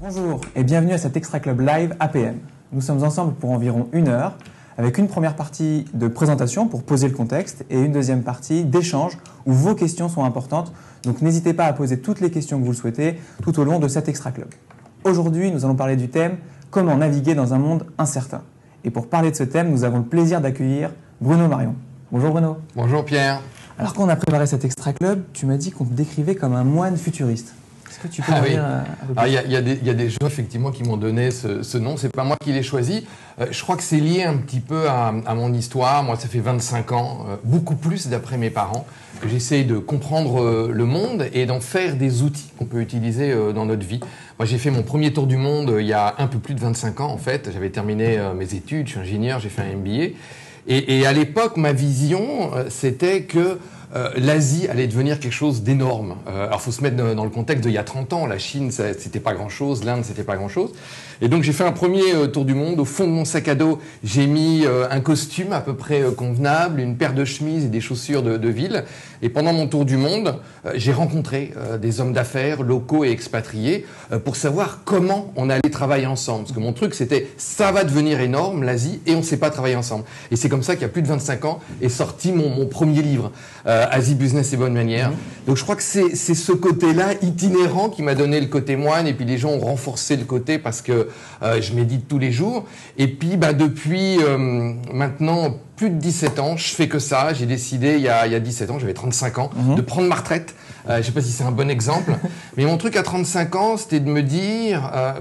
Bonjour et bienvenue à cet Extra Club Live APM. Nous sommes ensemble pour environ une heure avec une première partie de présentation pour poser le contexte et une deuxième partie d'échange où vos questions sont importantes. Donc n'hésitez pas à poser toutes les questions que vous le souhaitez tout au long de cet Extra Club. Aujourd'hui, nous allons parler du thème Comment naviguer dans un monde incertain. Et pour parler de ce thème, nous avons le plaisir d'accueillir Bruno Marion. Bonjour Bruno. Bonjour Pierre. Alors quand on a préparé cet Extra Club, tu m'as dit qu'on te décrivait comme un moine futuriste. Est-ce que tu peux Ah oui. dire, euh, Ah, Il y, y y a des gens effectivement qui m'ont donné ce, ce nom, c'est pas moi qui l'ai choisi. Euh, je crois que c'est lié un petit peu à, à mon histoire. Moi, ça fait 25 ans, euh, beaucoup plus d'après mes parents, que j'essaye de comprendre euh, le monde et d'en faire des outils qu'on peut utiliser dans notre vie. Moi, j'ai fait mon premier tour du monde il y a un peu plus de 25 ans en fait. J'avais terminé mes études, je suis ingénieur, j'ai fait un MBA. Et, à l'époque, ma vision, euh, c'était que euh, l'Asie allait devenir quelque chose d'énorme. Euh, alors, faut se mettre dans, le contexte d'il y a 30 ans. La Chine, c'était pas grand-chose. L'Inde, c'était pas grand-chose. Et donc, j'ai fait un premier euh, tour du monde. Au fond de mon sac à dos, j'ai mis euh, un costume à peu près convenable, une paire de chemises et des chaussures de, ville. Et pendant mon tour du monde, j'ai rencontré des hommes d'affaires locaux et expatriés pour savoir comment on allait travailler ensemble. Parce que mon truc, c'était ça va devenir énorme, l'Asie, et on ne sait pas travailler ensemble. Et c'est comme ça qu'il y a plus de 25 ans est sorti mon, premier livre, Asie Business et Bonne Manière. Donc je crois que c'est ce côté-là itinérant qui m'a donné le côté moine, et puis les gens ont renforcé le côté parce que euh, je médite tous les jours. Et puis bah, depuis euh, maintenant plus de 17 ans, je fais que ça. J'ai décidé il y, a, il y a 17 ans, j'avais 35 ans, de prendre ma retraite. Euh, je sais pas si c'est un bon exemple, mais mon truc à 35 ans, c'était de me dire... euh,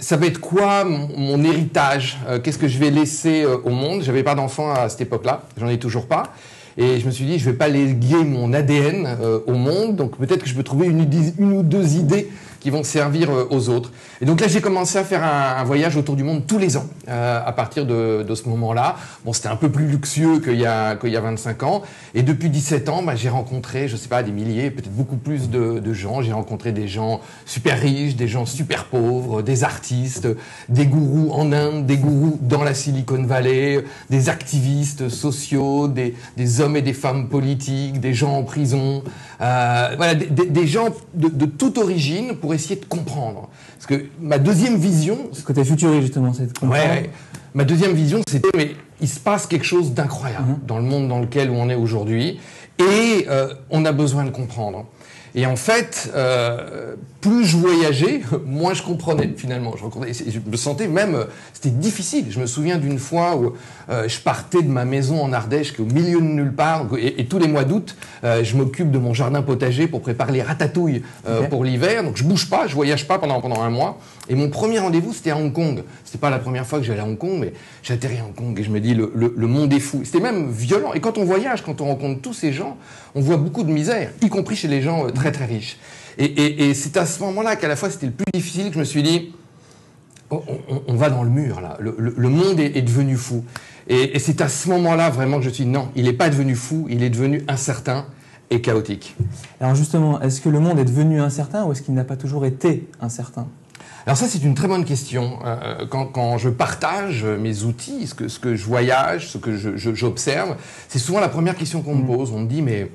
ça va être quoi mon, mon héritage? Euh, Qu'est-ce que je vais laisser euh, au monde? J'avais pas d'enfant à cette époque-là, j'en ai toujours pas. Et je me suis dit, je vais pas léguer mon ADN euh, au monde, donc peut-être que je peux trouver une ou deux idées qui vont servir euh, aux autres. Et donc là, j'ai commencé à faire un, voyage autour du monde tous les ans, euh, à partir de, ce moment-là. Bon, c'était un peu plus luxueux qu'il y a, qu'il y a 25 ans. Et depuis 17 ans, bah, j'ai rencontré, je sais pas, des milliers, peut-être beaucoup plus de, gens. J'ai rencontré des gens super riches, des gens super pauvres, des artistes, des gourous en Inde, des gourous dans la Silicon Valley, des activistes sociaux, des, des hommes et des femmes politiques, des gens en prison, euh, voilà, des gens de, de toute origine pour essayer de comprendre. Parce que ma deuxième vision, Ce côté futuriste, justement, c'est de comprendre. Ouais. Ma deuxième vision, c'était, mais il se passe quelque chose d'incroyable dans le monde dans lequel on est aujourd'hui, et euh, on a besoin de comprendre. Et en fait, euh, plus je voyageais, moins je comprenais finalement. Je, me sentais même, euh, c'était difficile. Je me souviens d'une fois où euh, je partais de ma maison en Ardèche, qui est au milieu de nulle part, et, et tous les mois d'août, euh, je m'occupe de mon jardin potager pour préparer les ratatouilles euh, pour l'hiver. Donc je bouge pas, je voyage pas pendant, pendant un mois. Et mon premier rendez-vous, c'était à Hong Kong. C'était pas la première fois que j'allais à Hong Kong, mais j'atterris à Hong Kong et je me dis, le, monde est fou. C'était même violent. Et quand on voyage, quand on rencontre tous ces gens, on voit beaucoup de misère, y compris chez les gens euh, très très riches. Et, c'est à ce moment-là qu'à la fois c'était le plus difficile que je me suis dit, on, on- va dans le mur là. Le, monde est, est devenu fou. Et, et c'est à ce moment-là vraiment que je me suis dit, non, il n'est pas devenu fou, il est devenu incertain et chaotique. Alors justement, est-ce que le monde est devenu incertain ou est-ce qu'il n'a pas toujours été incertain? Alors ça, c'est une très bonne question. Euh, quand, quand je partage mes outils, ce que, ce que je voyage, ce que j'observe, c'est souvent la première question qu'on me pose. On me dit, mais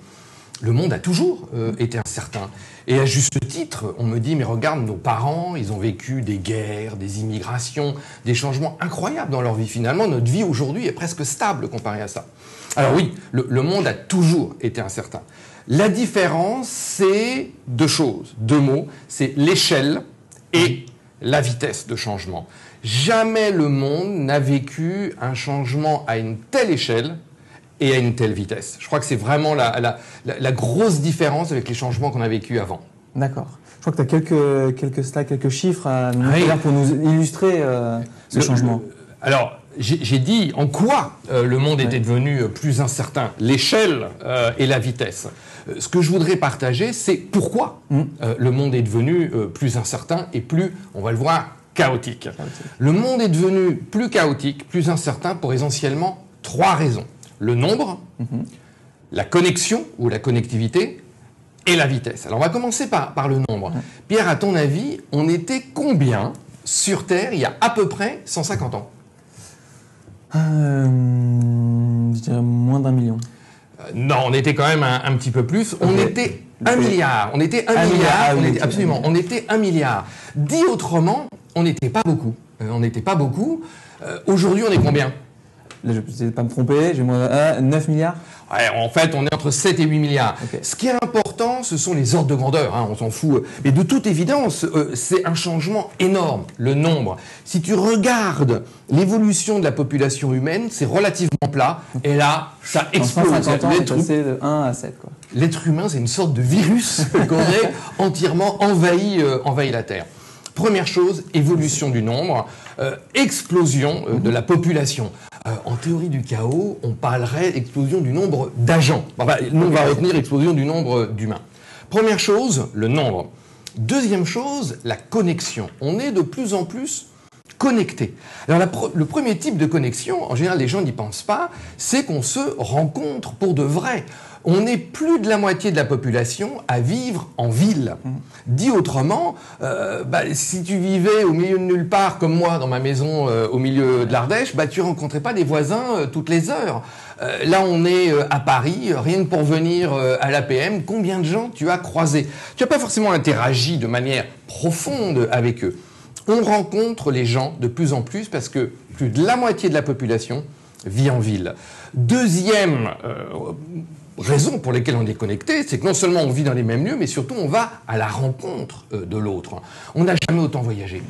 le monde a toujours euh, été incertain. Et à juste titre, on me dit, mais regarde, nos parents, ils ont vécu des guerres, des immigrations, des changements incroyables dans leur vie. Finalement, notre vie aujourd'hui est presque stable comparée à ça. Alors oui, le, le monde a toujours été incertain. La différence, c'est deux choses, deux mots, c'est l'échelle et la vitesse de changement. Jamais le monde n'a vécu un changement à une telle échelle et à une telle vitesse. Je crois que c'est vraiment la, la- la- la grosse différence avec les changements qu'on a vécu avant. D'accord. Je crois que tu as quelques, quelques slides, quelques chiffres à nous Oui. pour nous illustrer euh, ce Le- changement. le- alors, j'ai dit en quoi euh, le monde était devenu plus incertain, l'échelle euh, et la vitesse. Euh, ce que je voudrais partager, c'est pourquoi Mm. euh, le monde est devenu euh, plus incertain et plus, on va le voir, chaotique. Le monde est devenu plus chaotique, plus incertain pour essentiellement trois raisons. Le nombre, la connexion ou la connectivité et la vitesse. Alors on va commencer par, par le nombre. Pierre, à ton avis, on était combien sur Terre il y a à peu près 150 ans? Euh, je dirais moins d'un million. Non, on était quand même un, petit peu plus. On était un milliard. On était un, milliard. on était, absolument. On était un milliard. Dit autrement, on n'était pas beaucoup. Euh, on n'était pas beaucoup. Euh, aujourd'hui, on est combien? Je ne vais pas me tromper, j'ai moins 9 milliards en fait, on est entre 7 et 8 milliards. Ce qui est important, ce sont les ordres de grandeur, hein, on s'en fout. Mais de toute évidence, euh, c'est un changement énorme, le nombre. Si tu regardes l'évolution de la population humaine, c'est relativement plat. Et là, ça explose. L'être de 1 à 7. L'être humain, c'est une sorte de virus qui aurait entièrement envahi, euh, envahi la Terre. Première chose, évolution du nombre, euh, explosion de la population. Euh, en théorie du chaos, on parlerait explosion du nombre d'agents. Enfin, on va retenir explosion du nombre d'humains. Première chose, le nombre. Deuxième chose, la connexion. On est de plus en plus connecté. Alors le premier type de connexion, en général les gens n'y pensent pas, c'est qu'on se rencontre pour de vrai on est plus de la moitié de la population à vivre en ville. Dit autrement, euh, bah, si tu vivais au milieu de nulle part, comme moi dans ma maison euh, au milieu de l'Ardèche, bah, tu rencontrais pas des voisins euh, toutes les heures. là, on est à Paris, rien que pour venir à l'APM, combien de gens tu as croisés? Tu n'as pas forcément interagi de manière profonde avec eux. On rencontre les gens de plus en plus parce que plus de la moitié de la population vit en ville. Deuxième raisons pour lesquelles on est connecté, c'est que non seulement on vit dans les mêmes lieux, mais surtout on va à la rencontre euh, de l'autre. On n'a jamais autant voyagé.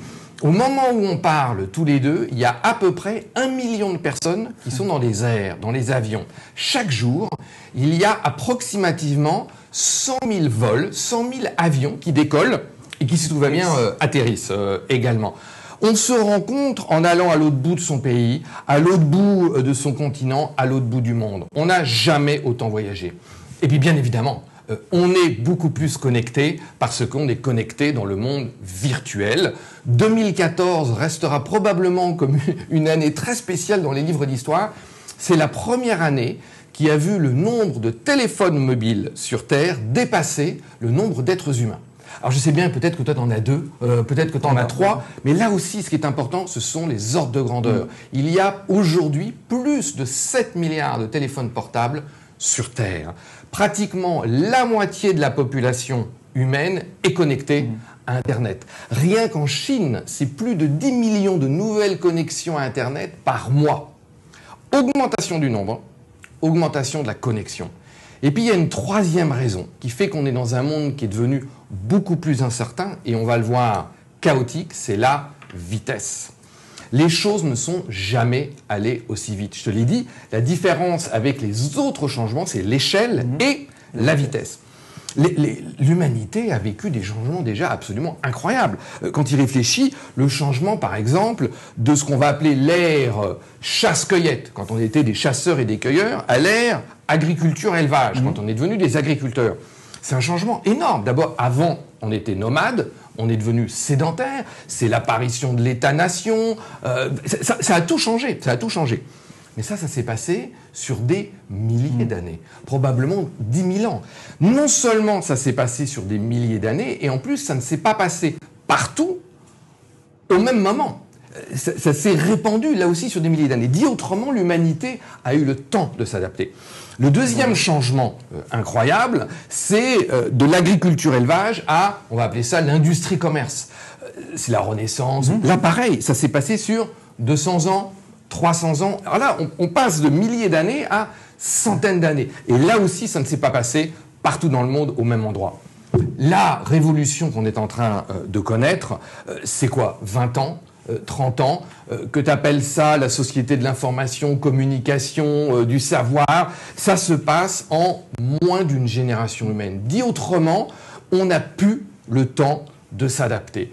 Au moment où on parle tous les deux, il y a à peu près un million de personnes qui sont dans les airs, dans les avions. Chaque jour, il y a approximativement 100 000 vols, 100 000 avions qui décollent et qui, si tout va bien, euh, atterrissent euh, également. On se rencontre en allant à l'autre bout de son pays, à l'autre bout euh, de son continent, à l'autre bout du monde. On n'a jamais autant voyagé. Et puis bien évidemment, euh, on est beaucoup plus connecté parce qu'on est connecté dans le monde virtuel. 2014 restera probablement comme une année très spéciale dans les livres d'histoire. C'est la première année qui a vu le nombre de téléphones mobiles sur Terre dépasser le nombre d'êtres humains. Alors je sais bien, peut-être que toi tu en as deux, euh, peut-être que tu en as trois, mais là aussi ce qui est important, ce sont les ordres de grandeur. Mm. Il y a aujourd'hui plus de 7 milliards de téléphones portables sur Terre. Pratiquement la moitié de la population humaine est connectée mm. à Internet. Rien qu'en Chine, c'est plus de 10 millions de nouvelles connexions à Internet par mois. Augmentation du nombre, augmentation de la connexion. Et puis il y a une troisième raison qui fait qu'on est dans un monde qui est devenu beaucoup plus incertain et on va le voir chaotique, c'est la vitesse. Les choses ne sont jamais allées aussi vite. Je te l'ai dit, la différence avec les autres changements, c'est l'échelle mhm. et la vitesse. L'humanité a vécu des changements déjà absolument incroyables. Euh, quand il réfléchit, le changement, par exemple, de ce qu'on va appeler l'ère chasse-cueillette, quand on était des chasseurs et des cueilleurs, à l'ère agriculture-élevage, quand mhm. on est devenu des agriculteurs. C'est un changement énorme. D'abord, avant, on était nomade, on est devenu sédentaire, c'est l'apparition de l'État-nation, euh, ça, a tout changé, ça a tout changé. Mais ça, ça s'est passé sur des milliers mhm. d'années, probablement 10 000 ans. Non seulement ça s'est passé sur des milliers d'années, et en plus, ça ne s'est pas passé partout au même moment ça, s'est répandu là aussi sur des milliers d'années. Dit autrement, l'humanité a eu le temps de s'adapter. Le deuxième changement euh, incroyable, c'est euh, de l'agriculture-élevage à, on va appeler ça l'industrie-commerce. Euh, c'est la Renaissance. Mhm. Là, pareil, ça s'est passé sur 200 ans, 300 ans. Alors là, on, passe de milliers d'années à centaines d'années. Et là aussi, ça ne s'est pas passé partout dans le monde au même endroit. La révolution qu'on est en train de connaître, c'est quoi? 20 ans 30 euh, ans, euh, que tu appelles ça la société de l'information, communication, euh, du savoir, ça se passe en moins d'une génération humaine. Dit autrement, on n'a plus le temps de s'adapter.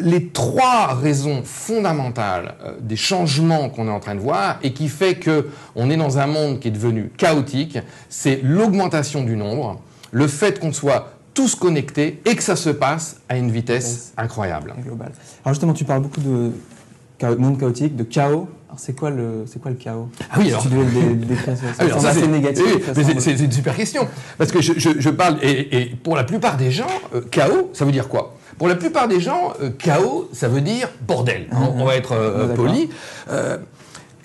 les trois raisons fondamentales des changements qu'on est en train de voir et qui fait que on est dans un monde qui est devenu chaotique, c'est l'augmentation du nombre, le fait qu'on soit tous connectés et que ça se passe à une vitesse incroyable. Alors justement, tu parles beaucoup de monde chaotique, de chaos. Alors c'est quoi le c'est quoi le chaos? Ah oui, alors tu ah c'est négatif. c'est une super question parce que je, je, parle et, pour la plupart des gens, euh, chaos, ça veut dire quoi? Pour la plupart des gens, euh, chaos, ça veut dire bordel. Hein, on va être euh, poli.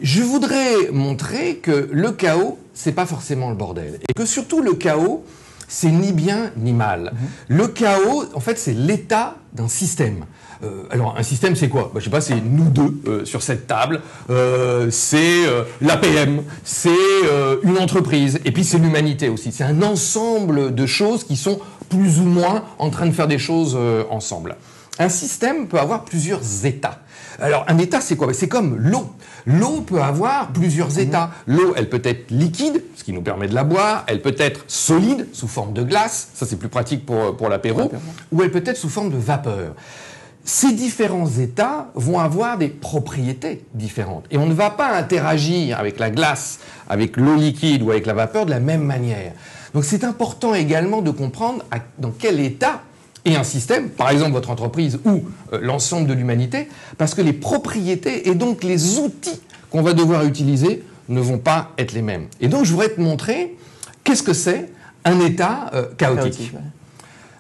je voudrais montrer que le chaos, c'est pas forcément le bordel. Et que surtout le chaos, c'est ni bien ni mal. Mhm. Le chaos, en fait, c'est l'état d'un système. Euh, alors, un système, c'est quoi? Bah, Je sais pas, c'est nous deux euh, sur cette table, euh, c'est l'APM, c'est une entreprise, et puis c'est l'humanité aussi. C'est un ensemble de choses qui sont plus ou moins en train de faire des choses ensemble. Un système peut avoir plusieurs états. Alors, un état, c'est quoi? Bah, C'est comme l'eau. L'eau peut avoir plusieurs états. L'eau, elle peut être liquide, ce qui nous permet de la boire. Elle peut être solide, sous forme de glace. Ça, c'est plus pratique pour, pour l'apéro. Ou elle peut être sous forme de vapeur ces différents états vont avoir des propriétés différentes. Et on ne va pas interagir avec la glace, avec l'eau liquide ou avec la vapeur de la même manière. Donc c'est important également de comprendre dans quel état est un système, par exemple votre entreprise ou euh, l'ensemble de l'humanité, parce que les propriétés et donc les outils qu'on va devoir utiliser ne vont pas être les mêmes. Et donc je voudrais te montrer qu'est-ce que c'est un état euh, chaotique.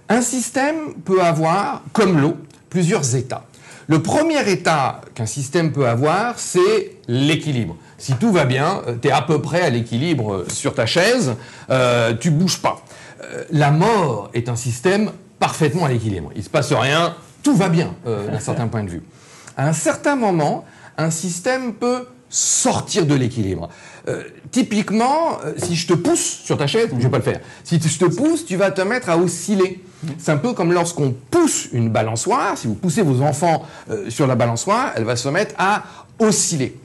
Un système peut avoir, comme l'eau, plusieurs états. Le premier état qu'un système peut avoir, c'est l'équilibre. Si tout va bien, euh, tu es à peu près à l'équilibre euh, sur ta chaise, euh, tu bouges pas. Euh, la mort est un système parfaitement à l'équilibre. Il ne se passe rien, tout va bien d'un certain point de vue. À un certain moment, un système peut sortir de l'équilibre. Typiquement, si je te pousse sur ta chaise, je vais pas le faire. Si je te pousse, tu vas te mettre à osciller. C'est un peu comme lorsqu'on pousse une balançoire. Si vous poussez vos enfants euh, sur la balançoire, elle va se mettre à osciller.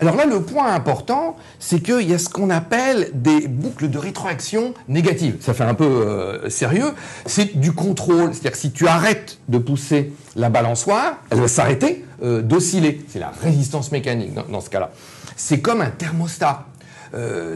Alors là, le point important, c'est qu'il y a ce qu'on appelle des boucles de rétroaction négatives. Ça fait un peu euh, sérieux. C'est du contrôle. C'est-à-dire que si tu arrêtes de pousser la balançoire, elle va s'arrêter euh, d'osciller. C'est la résistance mécanique dans, ce cas-là. C'est comme un thermostat.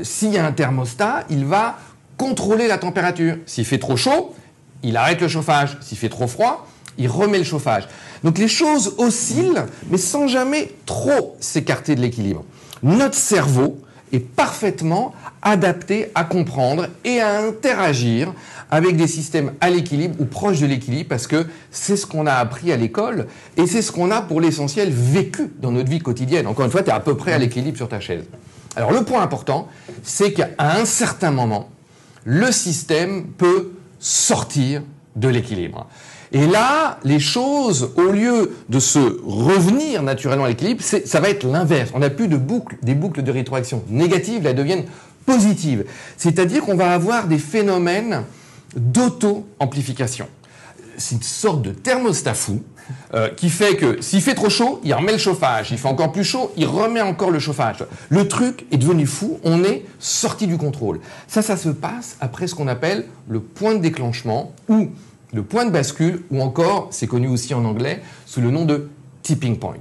S'il y a un thermostat, il va contrôler la température. S'il fait trop chaud, il arrête le chauffage. S'il fait trop froid, il remet le chauffage. Donc les choses oscillent, mais sans jamais trop s'écarter de l'équilibre. Notre cerveau est parfaitement adapté à comprendre et à interagir avec des systèmes à l'équilibre ou proches de l'équilibre parce que c'est ce qu'on a appris à l'école et c'est ce qu'on a pour l'essentiel vécu dans notre vie quotidienne. Encore une fois, tu es à peu près à l'équilibre sur ta chaise. Alors le point important, c'est qu'à un certain moment, le système peut sortir de l'équilibre. Et là, les choses, au lieu de se revenir naturellement à l'équilibre, ça va être l'inverse. On n'a plus de boucles, des boucles de rétroaction négatives, elles deviennent positives. C'est-à-dire qu'on va avoir des phénomènes d'auto-amplification. C'est une sorte de thermostat fou euh, qui fait que s'il fait trop chaud, il remet le chauffage. Il fait encore plus chaud, il remet encore le chauffage. Le truc est devenu fou, on est sorti du contrôle. Ça, ça se passe après ce qu'on appelle le point de déclenchement ou le point de bascule, ou encore, c'est connu aussi en anglais, sous le nom de tipping point.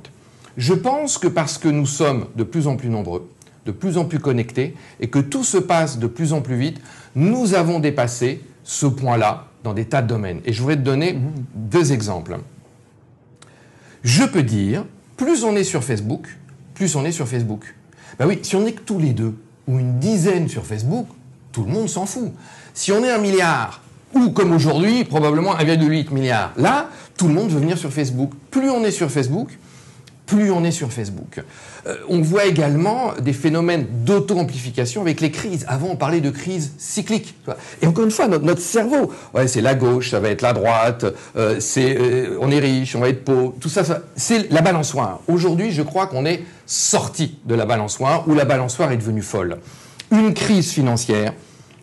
Je pense que parce que nous sommes de plus en plus nombreux, de plus en plus connectés, et que tout se passe de plus en plus vite, nous avons dépassé ce point-là dans des tas de domaines. Et je voudrais te donner mmh. deux exemples je peux dire, plus on est sur Facebook, plus on est sur Facebook. Ben oui, si on est que tous les deux, ou une dizaine sur Facebook, tout le monde s'en fout. Si on est un milliard, ou comme aujourd'hui, probablement 1,8 milliard, là, tout le monde veut venir sur Facebook. Plus on est sur Facebook, plus on est sur Facebook. Euh, on voit également des phénomènes d'auto-amplification avec les crises. Avant, on parlait de crise cyclique. Et encore une fois, notre, cerveau, c'est la gauche, ça va être la droite, euh, euh, on est riche, on va être pauvre, tout ça, ça c'est la balançoire. Aujourd'hui, je crois qu'on est sorti de la balançoire, où la balançoire est devenue folle. Une crise financière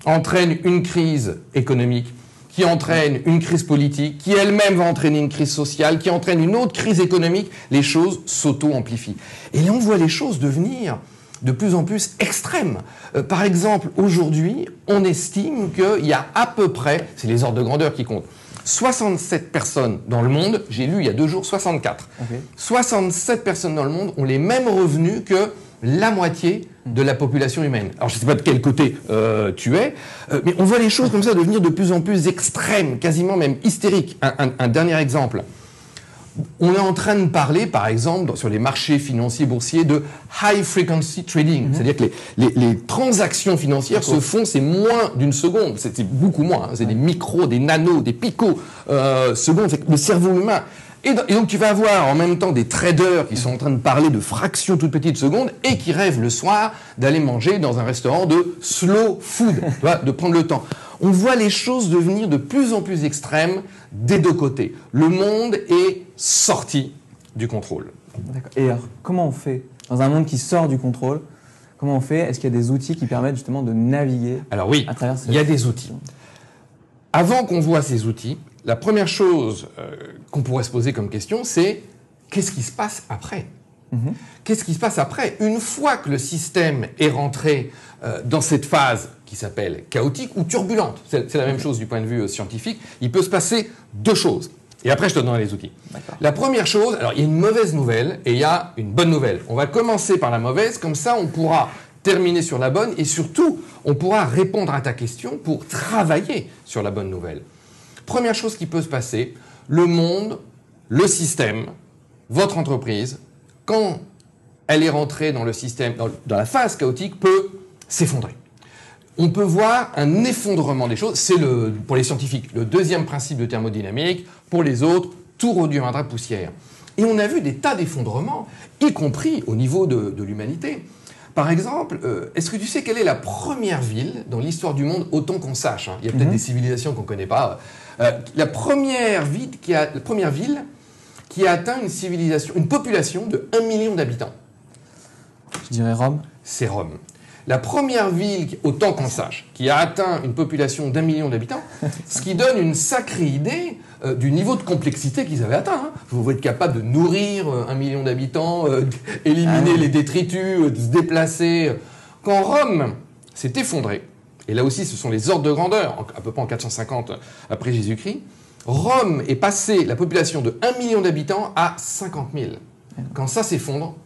entraîne une crise économique, qui entraîne une crise politique, qui elle-même va entraîner une crise sociale, qui entraîne une autre crise économique, les choses s'auto-amplifient. Et là, on voit les choses devenir de plus en plus extrêmes. Euh, par exemple, aujourd'hui, on estime qu'il y a à peu près, c'est les ordres de grandeur qui comptent, 67 personnes dans le monde, j'ai lu il y a deux jours 64, 67 personnes dans le monde ont les mêmes revenus que la moitié de la population humaine. Alors je ne sais pas de quel côté euh, tu es, euh, mais on voit les choses comme ça devenir de plus en plus extrêmes, quasiment même hystériques. Un, dernier exemple. On est en train de parler, par exemple, sur les marchés financiers boursiers, de high frequency trading. Mhm. C'est-à-dire que les, transactions financières se font, c'est moins d'une seconde. C'est beaucoup moins. Hein. C'est des micros, des nanos, des picots euh, secondes. Le cerveau humain Et, donc tu vas avoir en même temps des traders qui sont en train de parler de fractions toutes petites secondes et qui rêvent le soir d'aller manger dans un restaurant de slow food, de prendre le temps. On voit les choses devenir de plus en plus extrêmes des deux côtés. Le monde est sorti du contrôle. Et alors, comment on fait dans un monde qui sort du contrôle Comment on fait? Est-ce qu'il y a des outils qui permettent justement de naviguer Alors oui, il y a des outils. Avant qu'on voit ces outils, la première chose euh, qu'on pourrait se poser comme question, c'est qu'est-ce qui se passe après mhm. Qu'est-ce qui se passe après Une fois que le système est rentré euh, dans cette phase qui s'appelle chaotique ou turbulente, c'est la même chose du point de vue euh, scientifique, il peut se passer deux choses. Et après, je te donnerai les outils. La première chose, alors il y a une mauvaise nouvelle et il y a une bonne nouvelle. On va commencer par la mauvaise, comme ça on pourra terminer sur la bonne et surtout, on pourra répondre à ta question pour travailler sur la bonne nouvelle. Première chose qui peut se passer, le monde, le système, votre entreprise, quand elle est rentrée dans le système, dans, la phase chaotique, peut s'effondrer. On peut voir un effondrement des choses. C'est le, pour les scientifiques, le deuxième principe de thermodynamique. Pour les autres, tout redeviendra poussière. Et on a vu des tas d'effondrements, y compris au niveau de, l'humanité. Par exemple, euh, est-ce que tu sais quelle est la première ville dans l'histoire du monde, autant qu'on sache hein? Il y a peut-être mhm. des civilisations qu'on ne connaît pas. Euh, la, première ville qui a, la première ville qui a atteint une civilisation, une population de 1 million d'habitants. Je dirais Rome. C'est Rome. La première ville, autant qu'on sache, qui a atteint une population d'un million d'habitants, ce qui donne une sacrée idée euh, du niveau de complexité qu'ils avaient atteint. Hein. Vous être capable de nourrir euh, un million d'habitants, éliminer ah les détritus, de se déplacer. Quand Rome s'est effondrée, et là aussi ce sont les ordres de grandeur, à peu près en 450 après Jésus-Christ, Rome est passée, la population de 1 million d'habitants à 50 000. Quand ça s'effondre,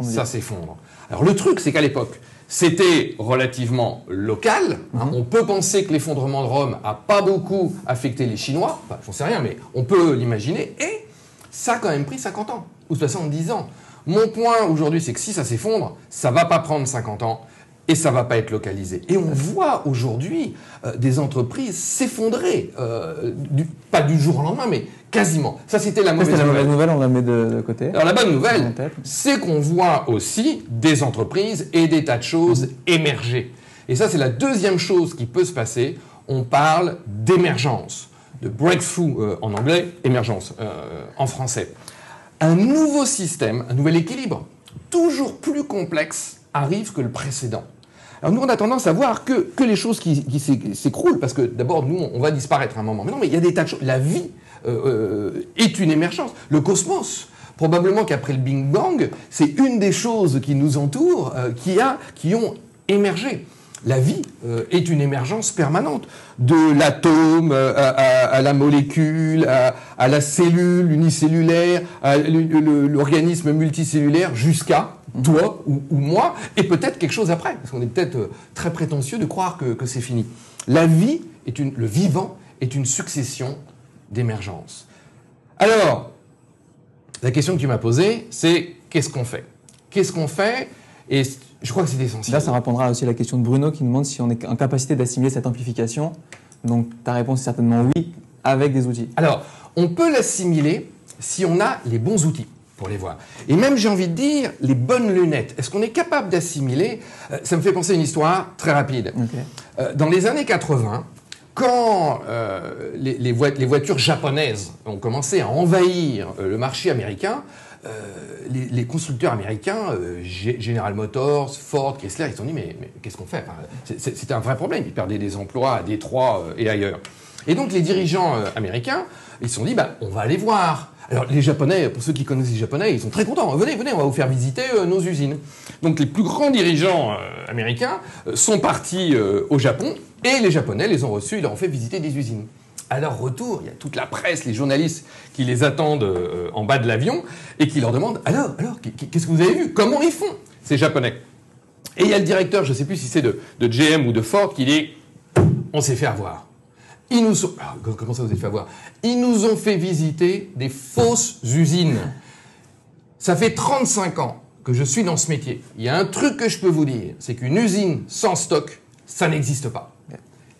ça s'effondre. Alors le truc, c'est qu'à l'époque, c'était relativement local. Hein? On peut penser que l'effondrement de Rome n'a pas beaucoup affecté les Chinois. Enfin, j'en sais rien, mais on peut l'imaginer. Et ça a quand même pris 50 ans, ou 70 ans. Mon point aujourd'hui, c'est que si ça s'effondre, ça va pas prendre 50 ans et ça va pas être localisé. Et on voit aujourd'hui euh, des entreprises s'effondrer, euh, pas du jour au lendemain, mais quasiment. Ça, c'était la mauvaise nouvelle. la mauvaise nouvelle, on la met de, côté. Alors la bonne nouvelle, c'est qu'on voit aussi des entreprises et des tas de choses émerger. Et ça, c'est la deuxième chose qui peut se passer. On parle d'émergence, de breakthrough euh, en anglais, émergence en français. Un nouveau système, un nouvel équilibre, toujours plus complexe arrive que le précédent. Alors nous, on a tendance à voir que, que les choses qui, s'écroulent, parce que d'abord, nous, on va disparaître à un moment. Mais non, mais il y a des tas de choses. La vie euh, euh, est une émergence. Le cosmos, probablement qu'après le Big Bang, c'est une des choses qui nous entourent euh, qui, a, qui ont émergé. La vie est une émergence permanente, de l'atome à, la molécule, à, la cellule unicellulaire, à l'organisme multicellulaire, jusqu'à toi ou, moi, et peut-être quelque chose après, parce qu'on est peut-être euh, très prétentieux de croire que, c'est fini. La vie, est une, le vivant, est une succession d'émergences. Alors, la question que tu m'as posée, c'est qu'est-ce qu'on fait? Qu'est-ce qu'on fait? Et je crois que c'est essentiel. Là, ça répondra aussi à la question de Bruno qui demande si on est en capacité d'assimiler cette amplification. Donc, ta réponse est certainement oui, avec des outils. Alors, on peut l'assimiler si on a les bons outils pour les voir. Et même, j'ai envie de dire, les bonnes lunettes. Est-ce qu'on est capable d'assimiler euh, Ça me fait penser à une histoire très rapide. Euh, dans les années 80, quand euh, les, voitures japonaises ont commencé à envahir le marché américain, les, constructeurs américains, General Motors, Ford, Chrysler, ils se sont dit mais, qu'est-ce qu'on fait? C'était un vrai problème. Ils perdaient des emplois à Détroit et ailleurs. Et donc les dirigeants américains, ils se sont dit bah, on va aller voir alors les Japonais, pour ceux qui connaissent les Japonais, ils sont très contents. Venez, venez, on va vous faire visiter euh, nos usines. Donc les plus grands dirigeants euh, américains euh, sont partis au Japon et les Japonais les ont reçus, ils leur ont fait visiter des usines. À leur retour, il y a toute la presse, les journalistes qui les attendent en bas de l'avion et qui leur demandent alors, alors, qu'est-ce que vous avez vu? Comment ils font ces Japonais? Et il y a le directeur, je ne sais plus si c'est de, de GM ou de Ford, qui dit on s'est fait avoir. Ils nous ont... Ah, comment ça vous êtes fait avoir Ils nous ont fait visiter des fausses usines. Ça fait 35 ans que je suis dans ce métier. Il y a un truc que je peux vous dire, c'est qu'une usine sans stock, ça n'existe pas.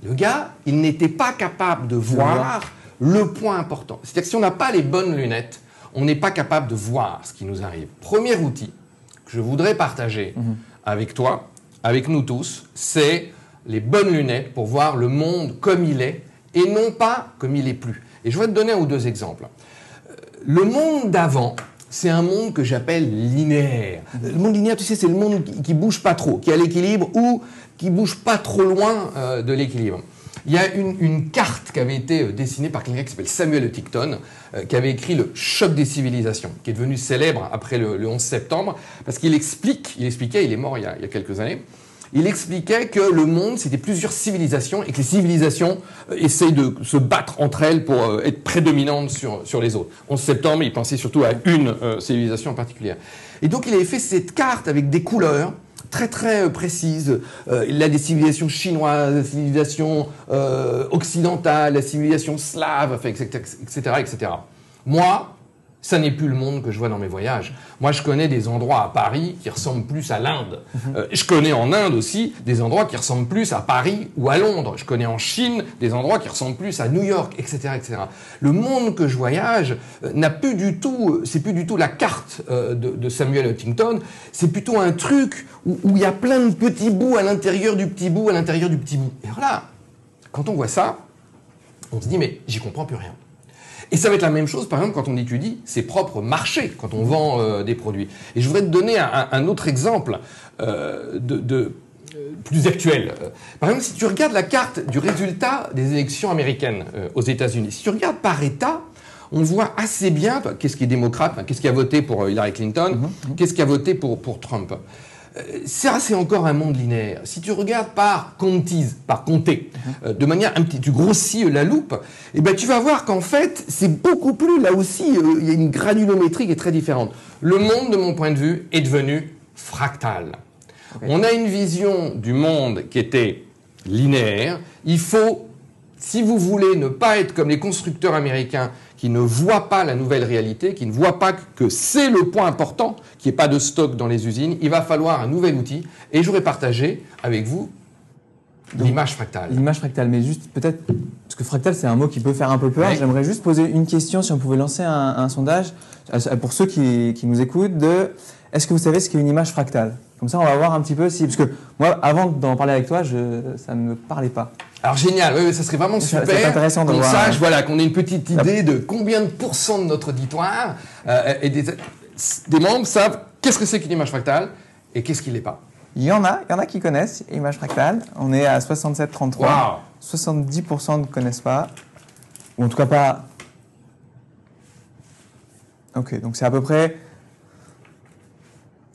Le gars, il n'était pas capable de voir le point important. C'est-à-dire que si on n'a pas les bonnes lunettes, on n'est pas capable de voir ce qui nous arrive. Premier outil que je voudrais partager Mhm. avec toi, avec nous tous, c'est les bonnes lunettes pour voir le monde comme il est et non pas comme il est plus. Et je vais te donner un ou deux exemples. Euh, Le monde d'avant, c'est un monde que j'appelle linéaire. Le monde linéaire, tu sais, c'est le monde qui, qui bouge pas trop, qui est à l'équilibre ou qui bouge pas trop loin euh, de l'équilibre. Il y a une, une carte qui avait été euh, dessinée par quelqu'un qui s'appelle Samuel Huntington, euh, qui avait écrit le choc des civilisations, qui est devenu célèbre après le, le 11 septembre, parce qu'il explique, il expliquait, il est mort il y a, il y a quelques années, il expliquait que le monde, c'était plusieurs civilisations et que les civilisations euh, essayent de se battre entre elles pour euh, être prédominantes sur, sur les autres. 11 septembre, il pensait surtout à une euh, civilisation en particulier. Et donc, il avait fait cette carte avec des couleurs très très précises. Euh, il a des civilisations chinoises, des civilisations occidentales, la civilisation slave, etc., etc., etc. Moi, ça n'est plus le monde que je vois dans mes voyages. Moi, je connais des endroits à Paris qui ressemblent plus à l'Inde. Euh, je connais en Inde aussi des endroits qui ressemblent plus à Paris ou à Londres. Je connais en Chine des endroits qui ressemblent plus à New York, etc., etc. Le monde que je voyage euh, n'a plus du tout, euh, c'est plus du tout la carte euh, de, de Samuel Huntington. C'est plutôt un truc où, où il y a plein de petits bouts à l'intérieur du petit bout, à l'intérieur du petit bout. Et voilà. Quand on voit ça, on se dit mais j'y comprends plus rien. Et ça va être la même chose, par exemple, quand on étudie ses propres marchés, quand on vend euh, des produits. Et je voudrais te donner un, un autre exemple euh, de, de euh, plus actuel. Par exemple, si tu regardes la carte du résultat des élections américaines euh, aux États-Unis, si tu regardes par État, on voit assez bien qu'est-ce qui est démocrate, qu'est-ce qui a voté pour Hillary Clinton, qu'est-ce qui a voté pour, pour Trump. Euh, Ça, c'est encore un monde linéaire. Si tu regardes par counties, par comté, euh, de manière un petit, tu grossis euh, la loupe, eh ben tu vas voir qu'en fait, c'est beaucoup plus, là aussi, euh, il y a une granulométrie qui est très différente. Le monde, de mon point de vue, est devenu fractal. On a une vision du monde qui était linéaire. Il faut, si vous voulez ne pas être comme les constructeurs américains qui ne voient pas la nouvelle réalité, qui ne voient pas que c'est le point important, qu'il n'y ait pas de stock dans les usines, il va falloir un nouvel outil. Et j'aurais partagé avec vous l'image fractale. L'image fractale, mais juste peut-être, parce que fractal c'est un mot qui peut faire un peu peur, j'aimerais juste poser une question, si on pouvait lancer un, un sondage, pour ceux qui, qui nous écoutent, de est-ce que vous savez ce qu'est une image fractale? Comme ça on va voir un petit peu si, parce que moi avant d'en parler avec toi, je, ça ne me parlait pas. Alors génial, oui, ça serait vraiment super. c'est intéressant de qu'on voir, sache, voilà, qu'on ait une petite idée de combien de pourcents de notre auditoire euh, et des, des membres savent qu'est-ce que c'est qu'une image fractale et qu'est-ce qu'il n'est pas. Il y en a, il y en a qui connaissent image fractale, on est à 67-33, Waouh. 70% ne connaissent pas, ou en tout cas pas... Ok, donc c'est à peu près...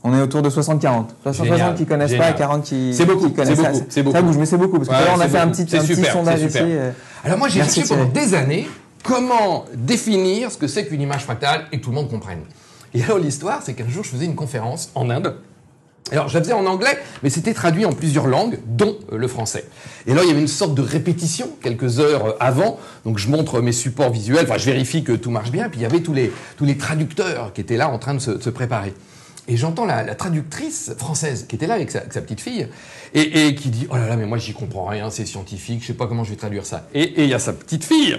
On est autour de 60-40. 60 Génial, qui connaissent génial. pas et 40 qui, C'est beaucoup, qui connaissent. c'est Ça- beaucoup, c'est beaucoup. Ça bouge, mais c'est beaucoup. Parce que Ouais, tout à l'heure, on a c'est fait un beaucoup. petit, un petit sondage ici. euh, Alors moi j'ai cherché pendant des années comment définir ce que c'est qu'une image fractale et que tout le monde comprenne. Et alors l'histoire, c'est qu'un jour je faisais une conférence en Inde. Alors je la faisais en anglais, mais c'était traduit en plusieurs langues, dont euh, le français. Et là il y avait une sorte de répétition quelques heures euh, avant. Donc je montre mes supports visuels, enfin je vérifie que tout marche bien. Puis il y avait tous les, tous les traducteurs qui étaient là en train de se, de se préparer. Et j'entends la, la traductrice française qui était là avec sa, avec sa petite fille et, et qui dit Oh là là, mais moi j'y comprends rien, c'est scientifique, je sais pas comment je vais traduire ça. Et il y a sa petite fille,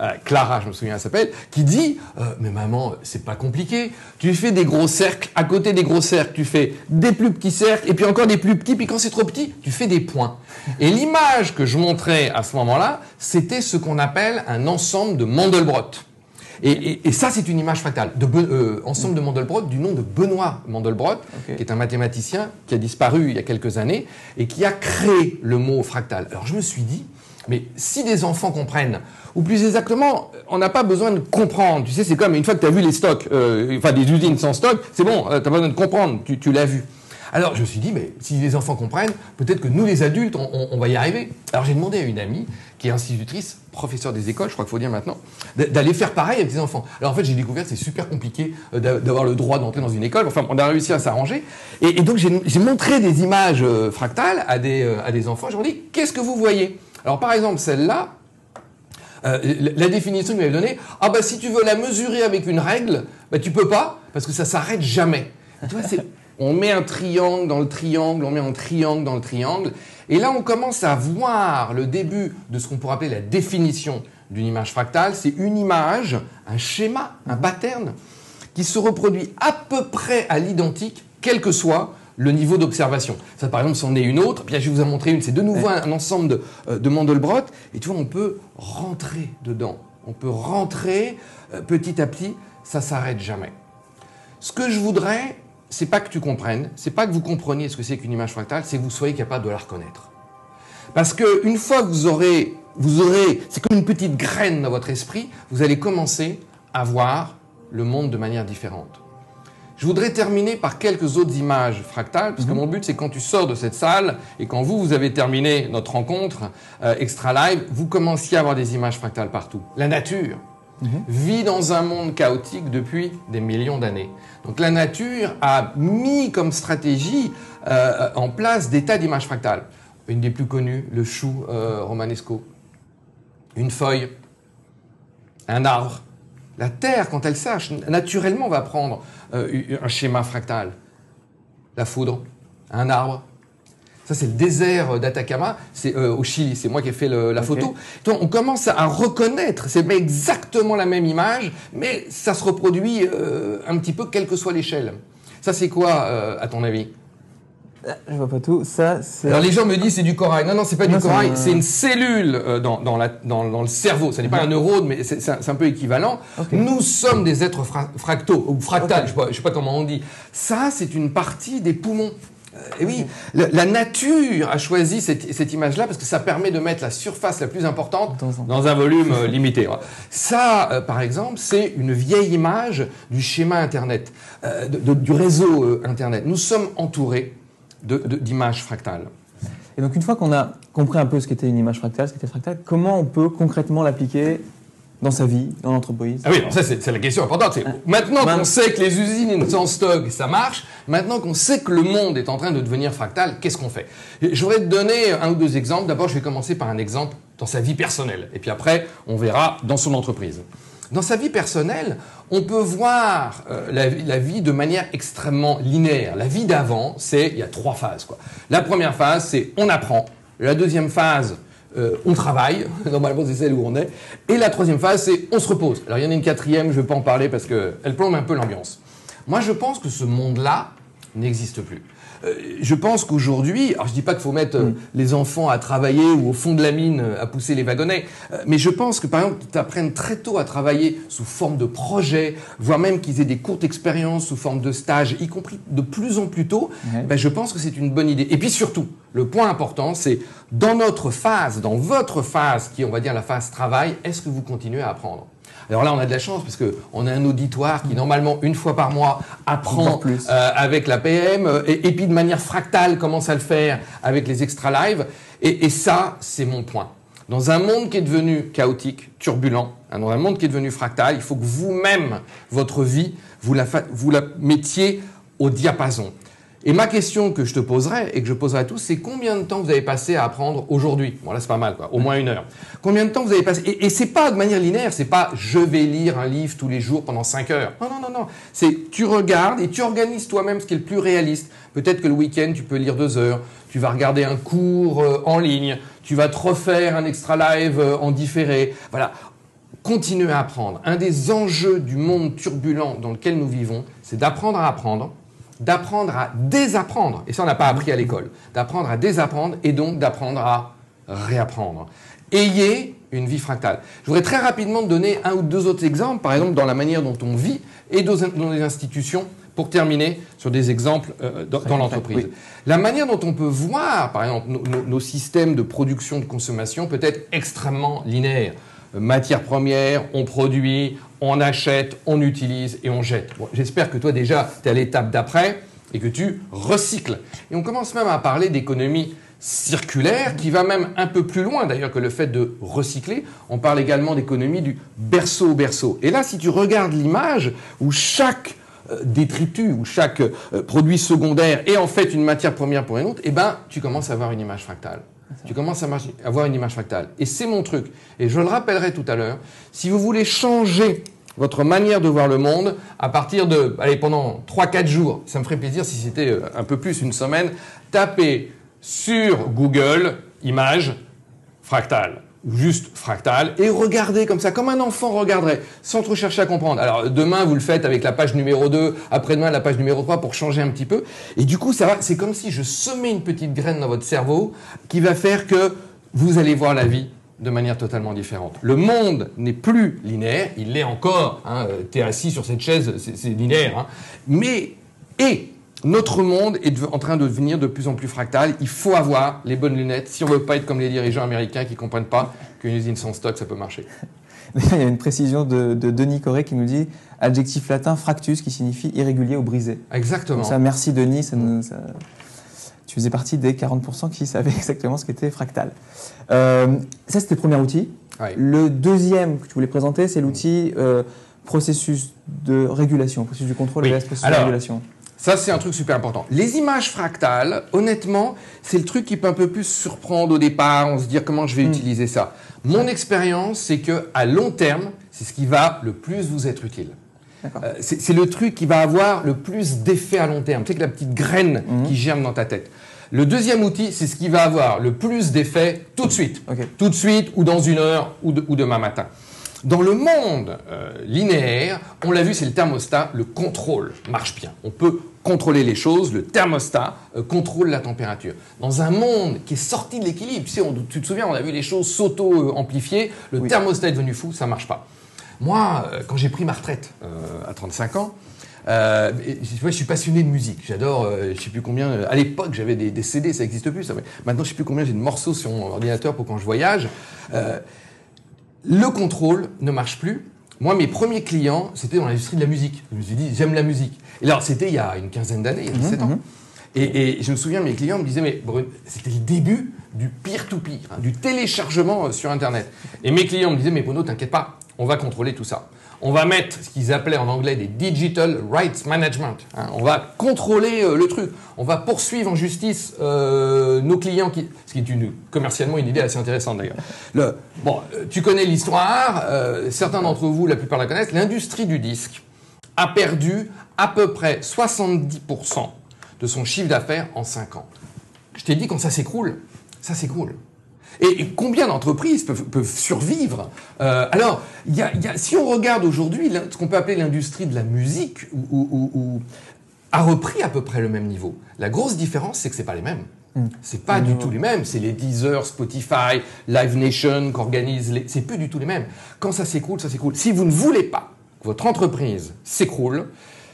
euh, Clara, je me souviens, elle s'appelle, qui dit Euh, Mais maman, c'est pas compliqué. Tu fais des gros cercles, à côté des gros cercles, tu fais des plus petits cercles, et puis encore des plus petits, puis quand c'est trop petit, tu fais des points. Et l'image que je montrais à ce moment-là, c'était ce qu'on appelle un ensemble de Mandelbrot. Et, et- et ça, c'est une image fractale. De euh, ensemble de Mandelbrot, du nom de Benoît Mandelbrot, qui est un mathématicien qui a disparu il y a quelques années et qui a créé le mot fractal. Alors je me suis dit, mais si des enfants comprennent, ou plus exactement, on n'a pas besoin de comprendre. Tu sais, c'est comme une fois que tu as vu les stocks, euh, enfin des usines sans stock, c'est bon, tu n'as pas besoin de comprendre, tu, tu l'as vu. Alors je me suis dit, mais si les enfants comprennent, peut-être que nous les adultes, on, va y arriver. Alors j'ai demandé à une amie, qui est institutrice, professeure des écoles, je crois qu'il faut dire maintenant, d'a- d'aller faire pareil avec des enfants. Alors en fait j'ai découvert que c'est super compliqué euh, d'a- d'avoir le droit d'entrer dans une école. Enfin on a réussi à s'arranger. Et, donc j'ai montré des images euh, fractales à des, euh, à des enfants. Je leur ai dit, qu'est-ce que vous voyez? Alors par exemple celle-là, la, définition qu'il m'avait donnée, ah bah si tu veux la mesurer avec une règle, bah tu peux pas parce que ça s'arrête jamais. Tu vois, c'est, on met un triangle dans le triangle, on met un triangle dans le triangle, et là on commence à voir le début de ce qu'on pourrait appeler la définition d'une image fractale, c'est une image, un schéma, un pattern qui se reproduit à peu près à l'identique, quel que soit le niveau d'observation. Ça, par exemple, c'en est une autre. Puis je vais vous en montrer une. C'est de nouveau un, ensemble de, euh, de Mandelbrot. Et tu vois, on peut rentrer dedans. On peut rentrer euh, petit à petit. Ça s'arrête jamais. Ce que je voudrais, c'est pas que tu comprennes, c'est pas que vous compreniez ce que c'est qu'une image fractale, c'est que vous soyez capable de la reconnaître. Parce que une fois que vous aurez, vous aurez, c'est comme une petite graine dans votre esprit, vous allez commencer à voir le monde de manière différente. Je voudrais terminer par quelques autres images fractales, parce que mhm. mon but, c'est quand tu sors de cette salle et quand vous, vous avez terminé notre rencontre euh, extra live, vous commenciez à avoir des images fractales partout. La nature mhm. vit dans un monde chaotique depuis des millions d'années. Donc la nature a mis comme stratégie euh, en place des tas d'images fractales. Une des plus connues, le chou euh, romanesco, une feuille, un arbre, la Terre, quand elle sache, naturellement va prendre euh, un schéma fractal. La foudre, un arbre. Ça, c'est le désert d'Atacama, c'est euh, au Chili. C'est moi qui ai fait la photo. Donc, on commence à reconnaître, c'est exactement la même image, mais ça se reproduit euh, un petit peu, quelle que soit l'échelle. Ça, c'est quoi, à ton avis? Je vois pas tout. Ça, Alors les gens me disent c'est du corail. Non, non, c'est pas du corail. C'est une cellule euh, dans, dans, la, dans, dans, le cerveau. Ce n'est pas un neurone, mais c'est un, un, peu équivalent. Nous sommes des êtres fractaux ou fractales. Je sais, pas, sais pas comment on dit. Ça, c'est une partie des poumons. Euh, et oui, la nature a choisi cette, cette image-là parce que ça permet de mettre la surface la plus importante dans un volume euh, limité. Ça, par exemple, c'est une vieille image du schéma Internet, de, du réseau Internet. Nous sommes entourés d'images fractales. Et donc une fois qu'on a compris un peu ce qu'était une image fractale, ce qu'était fractal, comment on peut concrètement l'appliquer dans sa vie, dans l'entreprise Ah oui, ça c'est la question importante. Maintenant qu'on sait que les usines sans stock, ça marche, maintenant qu'on sait que le monde est en train de devenir fractal, qu'est-ce qu'on fait? Je voudrais te donner un ou deux exemples. D'abord, je vais commencer par un exemple dans sa vie personnelle. Et puis après, on verra dans son entreprise. Dans sa vie personnelle, on peut voir euh, la, vie de manière extrêmement linéaire. La vie d'avant, c'est il y a trois phases. Quoi. La première phase, c'est on apprend. La deuxième phase, euh, on travaille. Normalement, c'est celle où on est. Et la troisième phase, c'est on se repose. Alors il y en a une quatrième, je ne vais pas en parler parce qu'elle plombe un peu l'ambiance. Moi, je pense que ce monde-là n'existe plus. Euh, je pense qu'aujourd'hui, alors je dis pas qu'il faut mettre euh, mm. les enfants à travailler ou au fond de la mine euh, à pousser les wagonnets, mais je pense que par exemple, tu apprennes très tôt à travailler sous forme de projet, voire même qu'ils aient des courtes expériences sous forme de stage, y compris de plus en plus tôt, ben, je pense que c'est une bonne idée. Et puis surtout, le point important, c'est dans notre phase, dans votre phase, qui est on va dire la phase travail, est-ce que vous continuez à apprendre? Alors là, on a de la chance parce qu'on a un auditoire qui, normalement, une fois par mois, apprend euh, avec la PM euh, et, puis de manière fractale commence à le faire avec les extra live. Et, ça, c'est mon point. Dans un monde qui est devenu chaotique, turbulent, hein, dans un monde qui est devenu fractal, il faut que vous-même, votre vie, vous la, vous la mettiez au diapason. Et ma question que je te poserai et que je poserai à tous, c'est combien de temps vous avez passé à apprendre aujourd'hui? Bon là c'est pas mal quoi, au moins une heure. Combien de temps vous avez passé? Et, et c'est pas de manière linéaire, c'est pas je vais lire un livre tous les jours pendant 5 heures. Non non non non, c'est tu regardes et tu organises toi-même ce qui est le plus réaliste. Peut-être que le week-end tu peux lire deux heures, tu vas regarder un cours euh, en ligne, tu vas te refaire un extra live euh, en différé. Voilà, continuez à apprendre. Un des enjeux du monde turbulent dans lequel nous vivons, c'est d'apprendre à apprendre d'apprendre à désapprendre, et ça on n'a pas appris à l'école, d'apprendre à désapprendre et donc d'apprendre à réapprendre. Ayez une vie fractale. Je voudrais très rapidement donner un ou deux autres exemples, par exemple dans la manière dont on vit et dans les institutions, pour terminer sur des exemples euh, dans, l'entreprise. La manière dont on peut voir, par exemple, nos systèmes de production de consommation peut être extrêmement linéaire matière première, on produit, on achète, on utilise et on jette. J'espère que toi déjà, tu es à l'étape d'après et que tu recycles. Et on commence même à parler d'économie circulaire qui va même un peu plus loin d'ailleurs que le fait de recycler. On parle également d'économie du berceau au berceau. Et là, si tu regardes l'image où chaque euh, détritus ou chaque euh, produit secondaire est en fait une matière première pour une autre, eh ben, tu commences à avoir une image fractale. Tu commences à avoir une image fractale. Et c'est mon truc. Et je le rappellerai tout à l'heure. Si vous voulez changer votre manière de voir le monde, à partir de, allez, pendant 3-4 jours, ça me ferait plaisir si c'était euh, un peu plus une semaine, tapez sur Google image fractale. ou juste fractal, et regardez comme ça, comme un enfant regarderait, sans trop chercher à comprendre. Alors demain, vous le faites avec la page numéro 2, après-demain, la page numéro 3, pour changer un petit peu. Et du coup, ça va, c'est comme si je semais une petite graine dans votre cerveau qui va faire que vous allez voir la vie de manière totalement différente. Le monde n'est plus linéaire, il l'est encore, hein, tu es assis sur cette chaise, c'est linéaire, hein, mais, et notre monde est en train de devenir de plus en plus fractal. Il faut avoir les bonnes lunettes si on veut pas être comme les dirigeants américains qui comprennent pas qu'une usine sans stock, ça peut marcher. Il y a une précision de, Denis Corré qui nous dit adjectif latin fractus qui signifie irrégulier ou brisé. Exactement. ça, merci Denis. Tu faisais partie des 40% qui savaient exactement ce qu'était fractal. Euh, ça, c'était le premier outil. Le deuxième que tu voulais présenter, c'est l'outil euh, processus de régulation, processus du contrôle et processus de régulation. Ça, c'est un truc super important. Les images fractales, honnêtement, c'est le truc qui peut un peu plus surprendre au départ, on se dit comment je vais hmm. utiliser ça. Mon expérience, c'est que à long terme, c'est ce qui va le plus vous être utile. Euh, c'est le truc qui va avoir le plus d'effet à long terme. C'est que la petite graine hmm. qui germe dans ta tête. Le deuxième outil, c'est ce qui va avoir le plus d'effet tout de suite. Tout de suite, ou dans une heure, ou, ou demain matin. Dans le monde euh, linéaire, on l'a vu, c'est le thermostat, le contrôle marche bien. On peut contrôler les choses, le thermostat euh, contrôle la température. Dans un monde qui est sorti de l'équilibre, tu, tu, te souviens, on a vu les choses s'auto-amplifier, le thermostat est devenu fou, ça marche pas. Moi, euh, quand j'ai pris ma retraite à 35 ans, je suis passionné de musique. J'adore, je sais plus combien. À l'époque, j'avais des, CD, ça n'existe plus. Ça, maintenant, je sais plus combien j'ai de morceaux sur mon ordinateur pour quand je voyage. Le contrôle ne marche plus. Moi, mes premiers clients, c'était dans l'industrie de la musique. Je me suis dit, j'aime la musique. Et alors, c'était il y a une quinzaine d'années, il y a 17 mhm, ans. Mhm. Et, je me souviens, mes clients me disaient, mais c'était le début du peer-to-peer, hein, du téléchargement euh, sur Internet. Et mes clients me disaient, mais Bono, t'inquiète pas, on va contrôler tout ça on va mettre ce qu'ils appelaient en anglais des digital rights management. Hein. On va contrôler euh, le truc. On va poursuivre en justice euh, nos clients, qui, ce qui est une, commercialement une idée assez intéressante d'ailleurs. bon, euh, tu connais l'histoire, certains d'entre vous, la plupart la connaissent. L'industrie du disque a perdu à peu près 70% de son chiffre d'affaires en 5 ans. Je t'ai dit quand ça s'écroule, ça s'écroule. Et combien d'entreprises peuvent, survivre euh, Alors, si on regarde aujourd'hui ce qu'on peut appeler l'industrie de la musique, ou, a repris à peu près le même niveau. La grosse différence, c'est que c'est pas les mêmes. Hmm. C'est pas du tout les mêmes. C'est les Deezer, Spotify, Live Nation qu'organisent les. C'est plus du tout les mêmes. Quand ça s'écroule, ça s'écroule. Si vous ne voulez pas que votre entreprise s'écroule,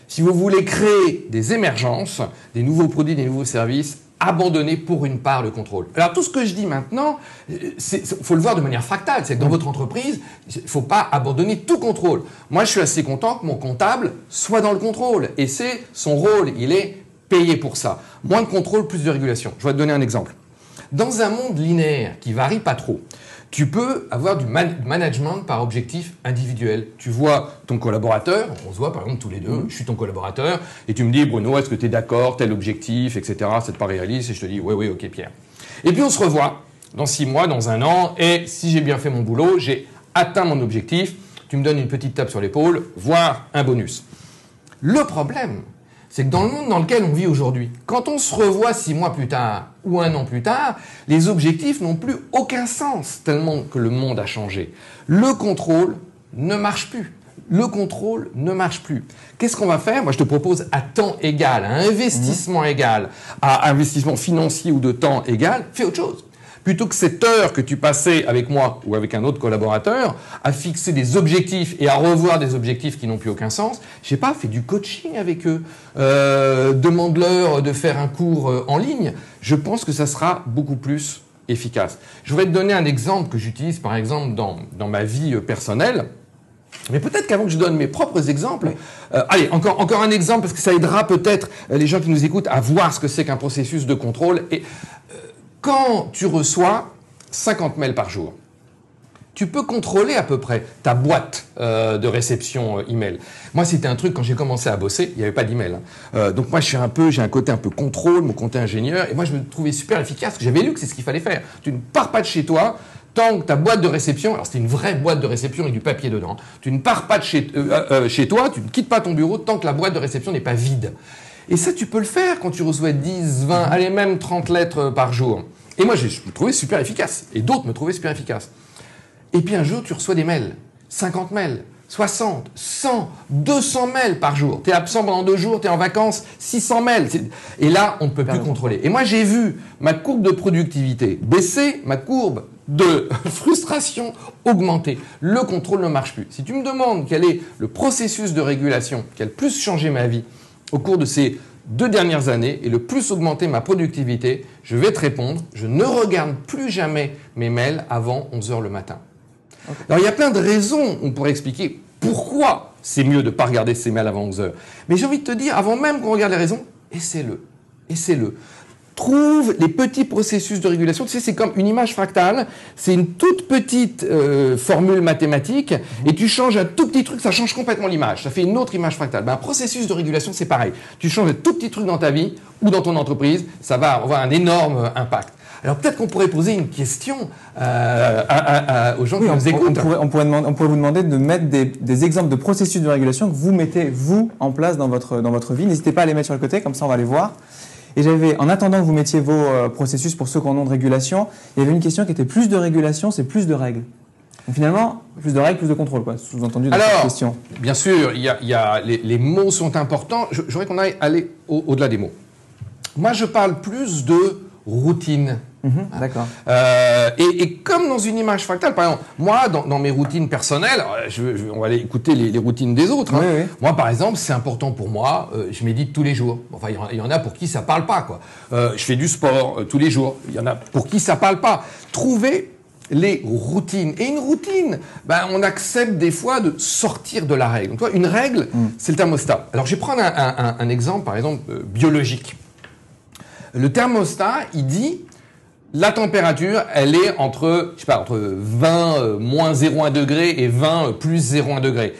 si vous voulez créer des émergences, des nouveaux produits, des nouveaux services, abandonner pour une part le contrôle. Alors tout ce que je dis maintenant, il faut le voir de manière fractale. C'est que dans votre entreprise, il ne faut pas abandonner tout contrôle. Moi, je suis assez content que mon comptable soit dans le contrôle. Et c'est son rôle. Il est payé pour ça. Moins de contrôle, plus de régulation. Je vais te donner un exemple. Dans un monde linéaire qui varie pas trop, tu peux avoir du management par objectif individuel. Tu vois ton collaborateur, on se voit par exemple tous les deux, mm-hmm. je suis ton collaborateur, et tu me dis, Bruno, est-ce que tu es d'accord, tel objectif, etc., c'est pas réaliste, et je te dis, oui, oui, ok, Pierre. Et puis on se revoit dans six mois, dans un an, et si j'ai bien fait mon boulot, j'ai atteint mon objectif, tu me donnes une petite tape sur l'épaule, voire un bonus. Le problème, c'est que dans le monde dans lequel on vit aujourd'hui, quand on se revoit six mois plus tard ou un an plus tard, les objectifs n'ont plus aucun sens tellement que le monde a changé. Le contrôle ne marche plus. Le contrôle ne marche plus. Qu'est-ce qu'on va faire? Moi, je te propose à temps égal, à investissement égal, à investissement financier ou de temps égal, fais autre chose plutôt que cette heure que tu passais avec moi ou avec un autre collaborateur à fixer des objectifs et à revoir des objectifs qui n'ont plus aucun sens, je sais pas, fais du coaching avec eux, euh, demande-leur de faire un cours euh, en ligne. Je pense que ça sera beaucoup plus efficace. Je vais te donner un exemple que j'utilise par exemple dans, dans ma vie euh, personnelle. Mais peut-être qu'avant que je donne mes propres exemples, euh, allez, encore, encore un exemple, parce que ça aidera peut-être les gens qui nous écoutent à voir ce que c'est qu'un processus de contrôle. Et quand tu reçois 50 mails par jour, tu peux contrôler à peu près ta boîte euh, de réception euh, email. Moi, c'était un truc quand j'ai commencé à bosser, il n'y avait pas d'email. Hein. Euh, donc moi, je suis un peu, j'ai un côté un peu contrôle, mon côté ingénieur, et moi, je me trouvais super efficace. J'avais lu que c'est ce qu'il fallait faire. Tu ne pars pas de chez toi tant que ta boîte de réception, alors c'était une vraie boîte de réception avec du papier dedans. Tu ne pars pas de chez toi, tu ne quittes pas ton bureau tant que la boîte de réception n'est pas vide. Et ça, tu peux le faire quand tu reçois 10, 20, allez même 30 lettres par jour. Et moi, je me trouvais super efficace. Et d'autres me trouvaient super efficace. Et puis un jour, tu reçois des mails. 50 mails, 60, 100, 200 mails par jour. Tu es absent pendant deux jours, tu es en vacances, 600 mails. Et là, on ne peut plus contrôler. Et moi, j'ai vu ma courbe de productivité baisser, ma courbe de frustration augmenter. Le contrôle ne marche plus. Si tu me demandes quel est le processus de régulation qui a le plus changé ma vie au cours de ces deux dernières années et le plus augmenté ma productivité, je vais te répondre, je ne regarde plus jamais mes mails avant 11 heures le matin. Alors il y a plein de raisons, on pourrait expliquer pourquoi c'est mieux de ne pas regarder ses mails avant 11 heures. Mais j'ai envie de te dire, avant même qu'on regarde les raisons, essaie-le. Essaie-le. Trouve les petits processus de régulation. Tu sais, c'est comme une image fractale. C'est une toute petite euh, formule mathématique et tu changes un tout petit truc, ça change complètement l'image. Ça fait une autre image fractale. Ben, un processus de régulation, c'est pareil. Tu changes un tout petit truc dans ta vie ou dans ton entreprise, ça va avoir un énorme impact. Alors peut-être qu'on pourrait poser une question euh, aux gens qui nous écoutent. On pourrait, vous demander de mettre des, exemples de processus de régulation que vous mettez, vous, en place dans votre, dans votre vie. N'hésitez pas à les mettre sur le côté, comme ça on va les voir. Et j'avais, en attendant que vous mettiez vos euh, processus pour ceux qui en ont de régulation, il y avait une question qui était plus de régulation, c'est plus de règles. Donc finalement, plus de règles, plus de contrôle, quoi, sous-entendu dans cette question. Bien sûr, il y a, les, mots sont importants. J'aurais qu'on aille aller au-delà des mots. Moi, je parle plus de routine. Mhm, d'accord. Euh, et, comme dans une image fractale, par exemple, moi, dans, mes routines personnelles, je, on va aller écouter les, routines des autres. Hein. Moi, par exemple, c'est important pour moi, euh, je médite tous les jours. Enfin, il y, en a pour qui ça parle pas, quoi. Euh, je fais du sport tous les jours. Il y en a pour qui ça parle pas. Trouver les routines. Et une routine, ben, on accepte des fois de sortir de la règle. Donc, toi, une règle, mm. c'est le thermostat. Alors, je vais prendre un exemple, par exemple, biologique. Le thermostat, il dit la température, elle est entre, je sais pas, entre 20 euh, moins 0,1 degré et 20 euh, plus 0,1 degré.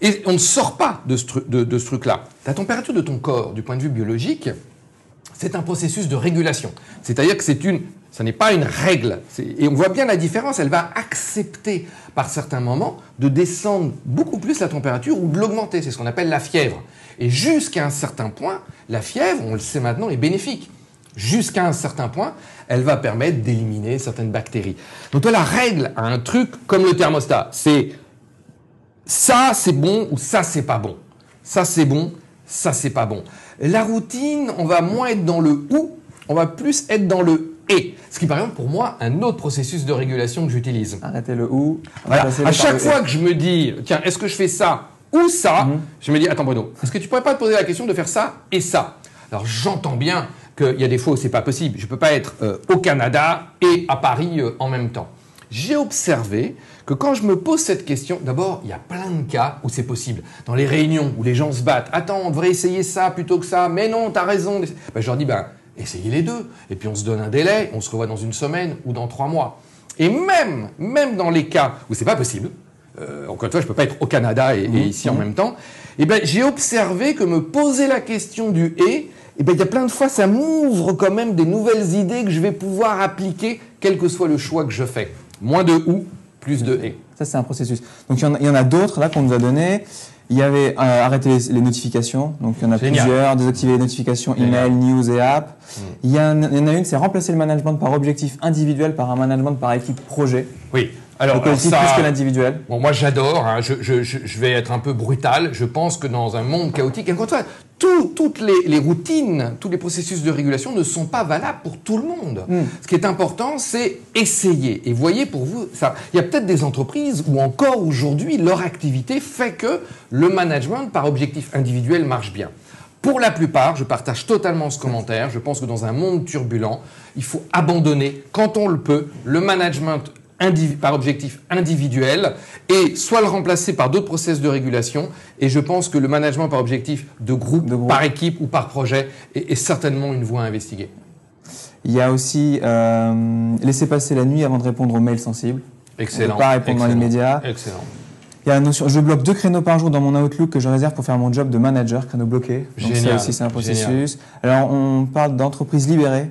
Et on ne sort pas de ce, de, ce truc-là. La température de ton corps, du point de vue biologique, c'est un processus de régulation. C'est-à-dire que c'est une, ça n'est pas une règle. Et on voit bien la différence. Elle va accepter, par certains moments, de descendre beaucoup plus la température ou de l'augmenter. C'est ce qu'on appelle la fièvre. Et jusqu'à un certain point, la fièvre, on le sait maintenant, est bénéfique jusqu'à un certain point, elle va permettre d'éliminer certaines bactéries. Donc toi, la règle a un truc comme le thermostat, c'est ça c'est bon ou ça c'est pas bon. Ça c'est bon, ça c'est pas bon. La routine, on va moins être dans le ou, on va plus être dans le et. Ce qui, par exemple, pour moi, un autre processus de régulation que j'utilise. Arrêtez le ou. À chaque fois que je me dis, tiens, est-ce que je fais ça ou ça, mhm. je me dis, attends Bruno, est-ce que tu pourrais pas te poser la question de faire ça et ça? Alors j'entends bien qu'il y a des fois où c'est pas possible. Je ne peux pas être euh, au Canada et à Paris euh, en même temps. J'ai observé que quand je me pose cette question, d'abord, il y a plein de cas où c'est possible. Dans les réunions où les gens se battent, attends, on devrait essayer ça plutôt que ça, mais non, tu as raison. Ben, je leur dis, ben, essayez les deux. Et puis on se donne un délai, on se revoit dans une semaine ou dans trois mois. Et même, même dans les cas où c'est pas possible, euh, encore une fois, je peux pas être au Canada et, mmh. ici en même temps, eh ben, j'ai observé que me poser la question du et, eh bien, il y a plein de fois, ça m'ouvre quand même des nouvelles idées que je vais pouvoir appliquer, quel que soit le choix que je fais. Moins de ou, plus de et. Ça, c'est un processus. Donc, il y en a, d'autres, là, qu'on nous a donné. Il y avait euh, arrêter les, notifications. Donc, il y en a plusieurs. Désactiver les notifications email, news et app. Hmm. Il, y en a, une, c'est remplacer le management par objectif individuel par un management par équipe projet. Oui. Alors, le collectif plus que l'individuel. Bon, moi, j'adore. Hein. je, je, je, vais être un peu brutal. Je pense que dans un monde chaotique, et encore toutes les, routines, tous les processus de régulation ne sont pas valables pour tout le monde. Hmm. Ce qui est important, c'est essayer. Et voyez, pour vous, ça, il y a peut-être des entreprises où encore aujourd'hui, leur activité fait que le management par objectif individuel marche bien. Pour la plupart, je partage totalement ce commentaire. Je pense que dans un monde turbulent, il faut abandonner, quand on le peut, le management par objectif individuel et soit le remplacer par d'autres process de régulation. Et je pense que le management par objectif de groupe, par équipe ou par projet est, certainement une voie à investiguer. Il y a aussi euh, laisser passer la nuit avant de répondre aux mails sensibles. Excellent. Ne pas répondre dans l'immédiat. Excellent. Il y a la notion, je bloque deux créneaux par jour dans mon Outlook que je réserve pour faire mon job de manager, créneau bloqué. Donc ça aussi, c'est un processus. Alors, on parle d'entreprise libérée.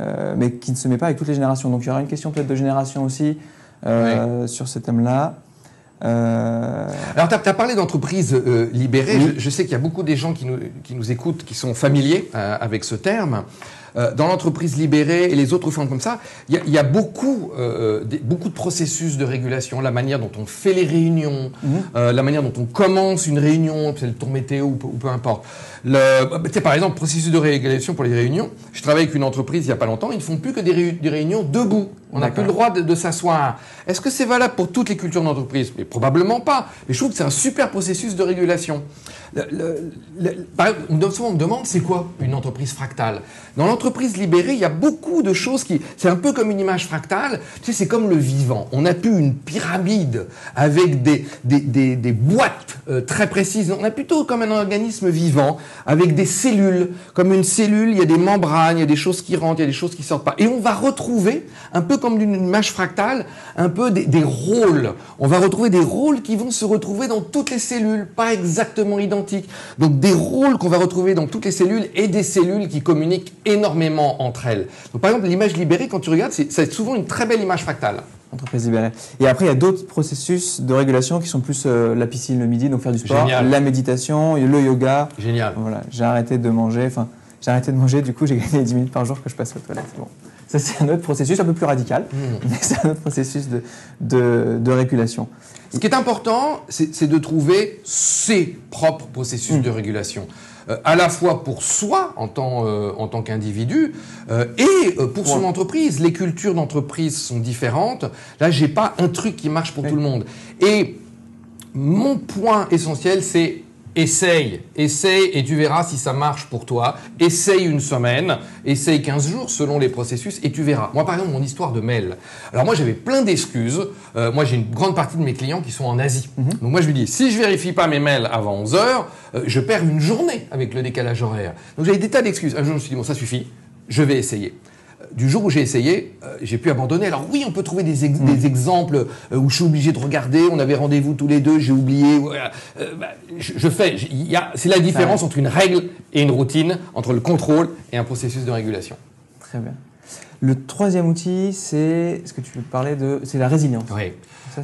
Euh, mais qui ne se met pas avec toutes les générations. Donc il y aura une question peut-être de génération aussi euh, sur ce thème-là. Euh... Alors, tu as, parlé d'entreprise libérée. Je, sais qu'il y a beaucoup des gens qui nous, qui nous écoutent qui sont familiers avec ce terme. Euh, dans l'entreprise libérée et les autres formes comme ça, il y a, y a beaucoup, euh, des- beaucoup de processus de régulation, la manière dont on fait les réunions, euh, la manière dont on commence une réunion, c'est le tour météo ou peu, ou peu importe. Le, bah, tu sais, par exemple, processus de régulation pour les réunions. Je travaille avec une entreprise il y a pas longtemps, ils ne font plus que des, réu- des réunions debout. On n'a plus le droit de, de s'asseoir. Est-ce que c'est valable pour toutes les cultures d'entreprise? Mais probablement pas. Mais je trouve que c'est un super processus de régulation. Le- le- par exemple, on me- souvent on me demande c'est quoi une entreprise fractale? Dans l'entreprise libérée, il y a beaucoup de choses qui. C'est un peu comme une image fractale. Tu sais, c'est comme le vivant. On a plus une pyramide avec des, des, des, boîtes euh, très précises. On a plutôt comme un organisme vivant avec des cellules. Comme une cellule, il y a des membranes, il y a des choses qui rentrent, il y a des choses qui sortent pas. Et on va retrouver, un peu comme d'une image fractale, un peu des, des rôles. On va retrouver des rôles qui vont se retrouver dans toutes les cellules, pas exactement identiques. Donc des rôles qu'on va retrouver dans toutes les cellules et des cellules qui communiquent énormément entre elles. Donc par exemple, l'image libérée, quand tu regardes, c'est souvent une très belle image fractale. Entreprise libérée. Et après, il y a d'autres processus de régulation qui sont plus euh, la piscine le midi, donc faire du sport, Génial. la méditation, le yoga. Génial. Voilà, j'ai arrêté de manger. Enfin, j'ai arrêté de manger. Du coup, j'ai gagné 10 minutes par jour que je passe aux toilettes. Bon, ça c'est un autre processus, un peu plus radical, mais c'est un autre processus de, de, de régulation. Ce qui est important, c'est de trouver ses propres processus Mm. de régulation. Euh, à la fois pour soi en tant, euh, en tant qu'individu euh, et pour son Ouais. entreprise. Les cultures d'entreprise sont différentes. Là, j'ai pas un truc qui marche pour tout le monde. Et mon point essentiel, c'est essaye, essaye et tu verras si ça marche pour toi. Essaye une semaine, essaye 15 jours selon les processus et tu verras. Moi, par exemple, mon histoire de mail. Alors moi, j'avais plein d'excuses. Euh, moi, j'ai une grande partie de mes clients qui sont en Asie. Donc moi, je lui dis, si je vérifie pas mes mails avant 11 heures, euh, je perds une journée avec le décalage horaire. Donc j'avais des tas d'excuses. Un jour, je me suis dit, bon, ça suffit, je vais essayer du jour où j'ai essayé, euh, j'ai pu abandonner. Alors oui, on peut trouver des, ex- des exemples euh, où je suis obligé de regarder. On avait rendez-vous tous les deux, j'ai oublié. voilà. Euh, bah, je, je fais. C'est la différence entre une règle et une routine, entre le contrôle et un processus de régulation. Très bien. Le troisième outil, c'est ce que tu parler de, c'est la résilience. Oui.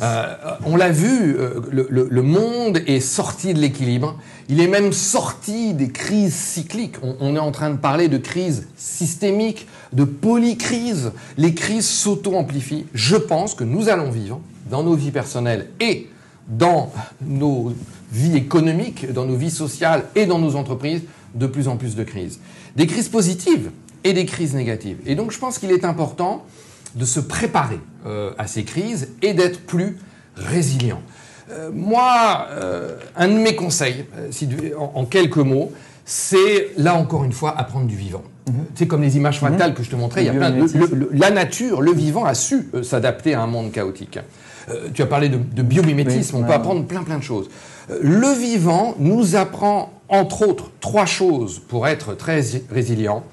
Euh, on l'a vu, euh, le monde est sorti de l'équilibre. Il est même sorti des crises cycliques. On, on est en train de parler de crises systémiques, de polycrises. Les crises s'auto-amplifient. Je pense que nous allons vivre dans nos vies personnelles et dans nos vies économiques, dans nos vies sociales et dans nos entreprises, de plus en plus de crises. Des crises positives et des crises négatives. Et donc je pense qu'il est important de se préparer euh, à ces crises et d'être plus résilient. Euh, moi, euh, un de mes conseils, si tu- en, en quelques mots, c'est là encore une fois apprendre du vivant. C'est comme les images fractales que je te montrais. Il y a Le plein de- le- le- la nature, le vivant a su s'adapter à un monde chaotique. Tu as parlé de, de biomimétisme, Oui, on peut ouais. apprendre plein plein de choses. Le vivant nous apprend entre autres trois choses pour être très résilient.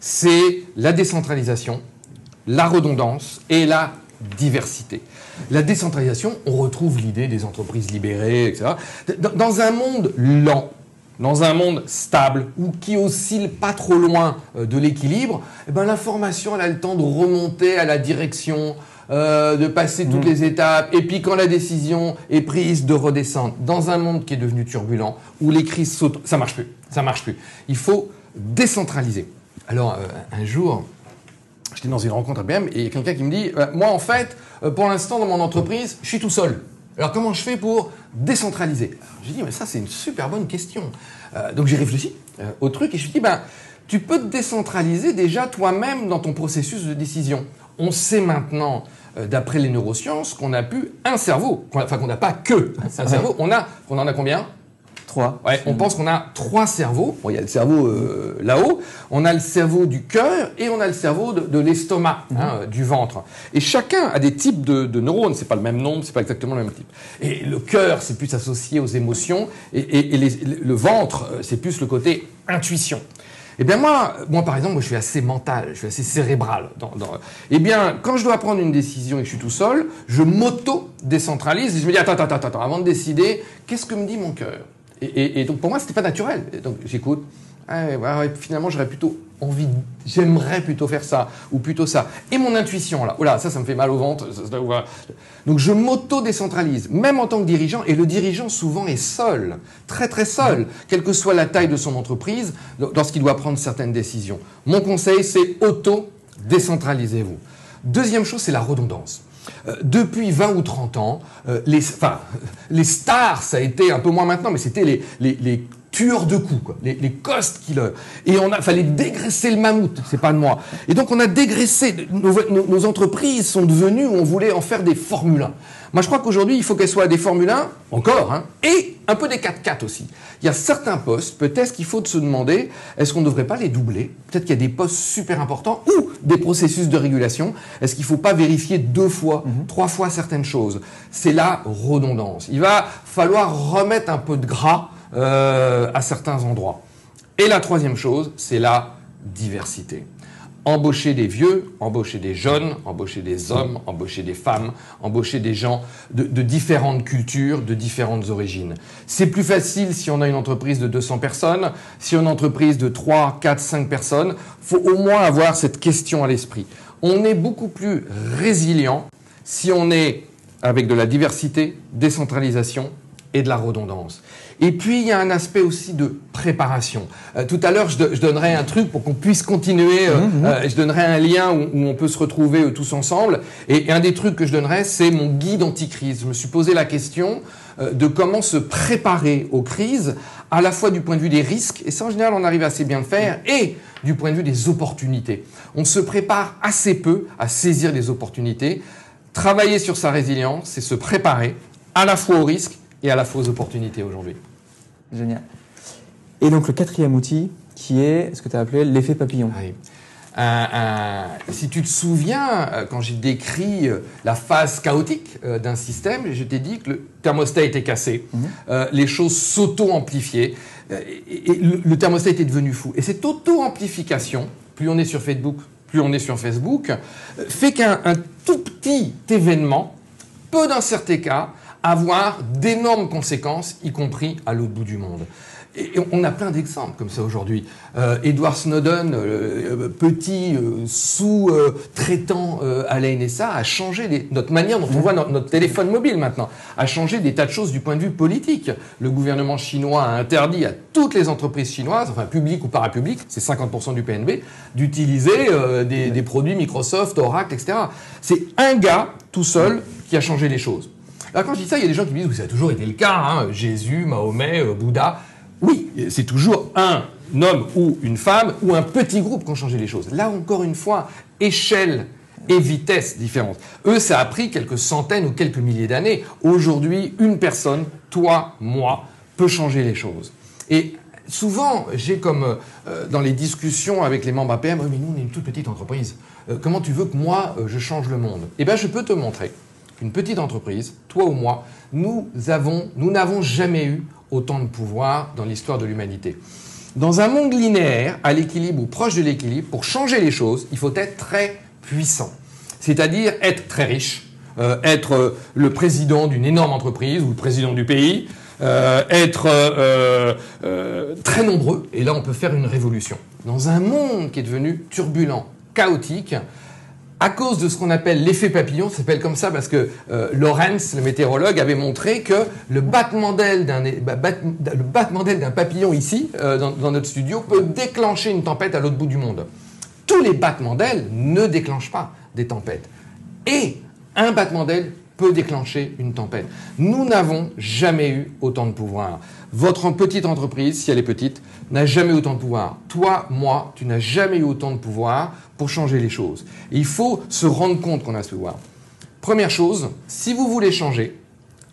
C'est la décentralisation, la redondance et la diversité. La décentralisation, on retrouve l'idée des entreprises libérées, etc. Dans- un monde lent, dans un monde stable ou qui oscille pas trop loin euh, de l'équilibre, eh ben, l'information elle a le temps de remonter à la direction, euh, de passer toutes les étapes, et puis quand la décision est prise, de redescendre. Dans un monde qui est devenu turbulent, où les crises sautent, ça marche plus, ça marche plus. Il faut décentraliser. Alors euh, un jour, J'étais dans une rencontre à BM et il y a quelqu'un qui me dit euh, Moi, en fait, euh, pour l'instant, dans mon entreprise, je suis tout seul. Alors, comment je fais pour décentraliser J'ai dit Mais ça, c'est une super bonne question. Euh, donc, j'ai réfléchi euh, au truc et je me suis dit Ben, tu peux te décentraliser déjà toi-même dans ton processus de décision. On sait maintenant, d'après les neurosciences, qu'on a pu un cerveau, a- enfin, qu'on n'a pas que un cerveau. On, a, on en a combien? Trois. Ouais, on pense qu'on a trois cerveaux. Bon, il y a le cerveau euh, là-haut, on a le cerveau du cœur et on a le cerveau de, de l'estomac, hein, euh, du ventre. Et chacun a des types de, de neurones. C'est pas le même nombre, c'est pas exactement le même type. Et le cœur, c'est plus associé aux émotions, et, et- et les- le ventre, euh, c'est plus le côté intuition. Eh bien moi, moi par exemple, moi, je suis assez mental, je suis assez cérébral. Dans, dans- Eh bien, quand je dois prendre une décision et que je suis tout seul, je m'auto-décentralise et je me dis attends, attends, attends, avant de décider, qu'est-ce que me dit mon cœur? Et, donc pour moi, c'était pas naturel. Et donc j'écoute. finalement, j'aurais plutôt envie, j'aimerais plutôt faire ça, ou plutôt ça. Et mon intuition, là, là, ça, ça me fait mal au ventre. Donc je m'auto-décentralise, même en tant que dirigeant, et le dirigeant souvent est seul, très très seul, quelle que soit la taille de son entreprise, lorsqu'il doit prendre certaines décisions. Mon conseil, c'est auto-décentralisez-vous. Deuxième chose, c'est la redondance. Euh, depuis 20 ou 30 ans, euh, les, enfin, les stars, ça a été un peu moins maintenant, mais c'était les, les, tueurs de coups. Les, les costes killers. Et on a fallait dégraisser le mammouth, c'est pas de moi. Et donc on a dégraissé, nos, entreprises sont devenues, on voulait en faire des Formule 1. Moi je crois qu'aujourd'hui il faut qu'elles soient des Formule 1, encore, hein, et un peu des 4x4 aussi. Il y a certains postes, peut-être qu'il faut se demander, est-ce qu'on ne devrait pas les doubler? Peut-être qu'il y a des postes super importants ou des processus de régulation. Est-ce qu'il ne faut pas vérifier deux fois, mhm. trois fois certaines choses? C'est la redondance. Il va falloir remettre un peu de gras euh, à certains endroits. Et la troisième chose, c'est la diversité. Embaucher des vieux, embaucher des jeunes, embaucher des hommes, embaucher des femmes, embaucher des gens de, différentes cultures, de différentes origines. C'est plus facile si on a une entreprise de 200 personnes, si on a une entreprise de 3, 4, 5 personnes. faut au moins avoir cette question à l'esprit. On est beaucoup plus résilient si on est avec de la diversité, décentralisation et de la redondance. Et puis, il y a un aspect aussi de préparation. Euh, tout à l'heure, je, donnerai un truc pour qu'on puisse continuer. Euh, mmh, mmh. Euh, je donnerai un lien où, on peut se retrouver tous ensemble. Et, un des trucs que je donnerai, c'est mon guide anti-crise. Je me suis posé la question de comment se préparer aux crises, à la fois du point de vue des risques, et ça, en général, on arrive assez bien le faire, et du point de vue des opportunités. On se prépare assez peu à saisir les opportunités. Travailler sur sa résilience, c'est se préparer à la fois aux risques et à la fois aux opportunités aujourd'hui. Génial. Et donc le quatrième outil, qui est ce que tu as appelé l'effet papillon. Oui. si tu te souviens, euh, quand j'ai décrit euh, la phase chaotique euh, d'un système, je t'ai dit que le thermostat était cassé, mhm. les choses s'auto-amplifiaient, et, le, thermostat était devenu fou. Et cette auto-amplification, plus on est sur Facebook, plus on est sur Facebook, fait qu'un tout petit événement peut, dans certains cas, avoir d'énormes conséquences, y compris à l'autre bout du monde. Et on a plein d'exemples comme ça aujourd'hui. Euh, Edward Snowden, euh, euh, petit sous-traitant à la NSA, a changé notre manière dont on voit notre, téléphone mobile maintenant, a changé des tas de choses du point de vue politique. Le gouvernement chinois a interdit à toutes les entreprises chinoises, enfin publiques ou parapubliques, c'est 50% du PNB, d'utiliser des produits Microsoft, Oracle, etc. C'est un gars tout seul qui a changé les choses. Alors quand je dis ça, il y a des gens qui me disent, que ça a toujours été le cas, hein, Jésus, Mahomet, euh, Bouddha. Oui, c'est toujours un homme ou une femme ou un petit groupe qui ont changé les choses. Là encore une fois, échelle et vitesse différentes. Eux, ça a pris quelques centaines ou quelques milliers d'années. Aujourd'hui, une personne, toi, moi, peut changer les choses. Et souvent, j'ai comme euh, dans les discussions avec les membres APM, mais nous, on est une toute petite entreprise. Euh, comment tu veux que moi, je change le monde? Eh bien, je peux te montrer une petite entreprise, toi ou moi, nous avons, nous n'avons jamais eu autant de pouvoir dans l'histoire de l'humanité. Dans un monde linéaire, à l'équilibre ou proche de l'équilibre, pour changer les choses, il faut être très puissant. C'est-à-dire être très riche, euh, être euh, le président d'une énorme entreprise ou le président du pays, euh, être très nombreux, et là on peut faire une révolution. Dans un monde qui est devenu turbulent, chaotique, à cause de ce qu'on appelle l'effet papillon, ça s'appelle comme ça parce que euh, Lorenz, le météorologue, avait montré que le battement d'aile d'un papillon ici, euh, dans, dans, notre studio, peut déclencher une tempête à l'autre bout du monde. Tous les battements d'ailes ne déclenchent pas des tempêtes. Et un battement d'aile peut déclencher une tempête. Nous n'avons jamais eu autant de pouvoir. Votre petite entreprise, si elle est petite, n'a jamais autant de pouvoir. Toi, moi, tu n'as jamais eu autant de pouvoir pour changer les choses. il faut se rendre compte qu'on a ce pouvoir. Première chose, si vous voulez changer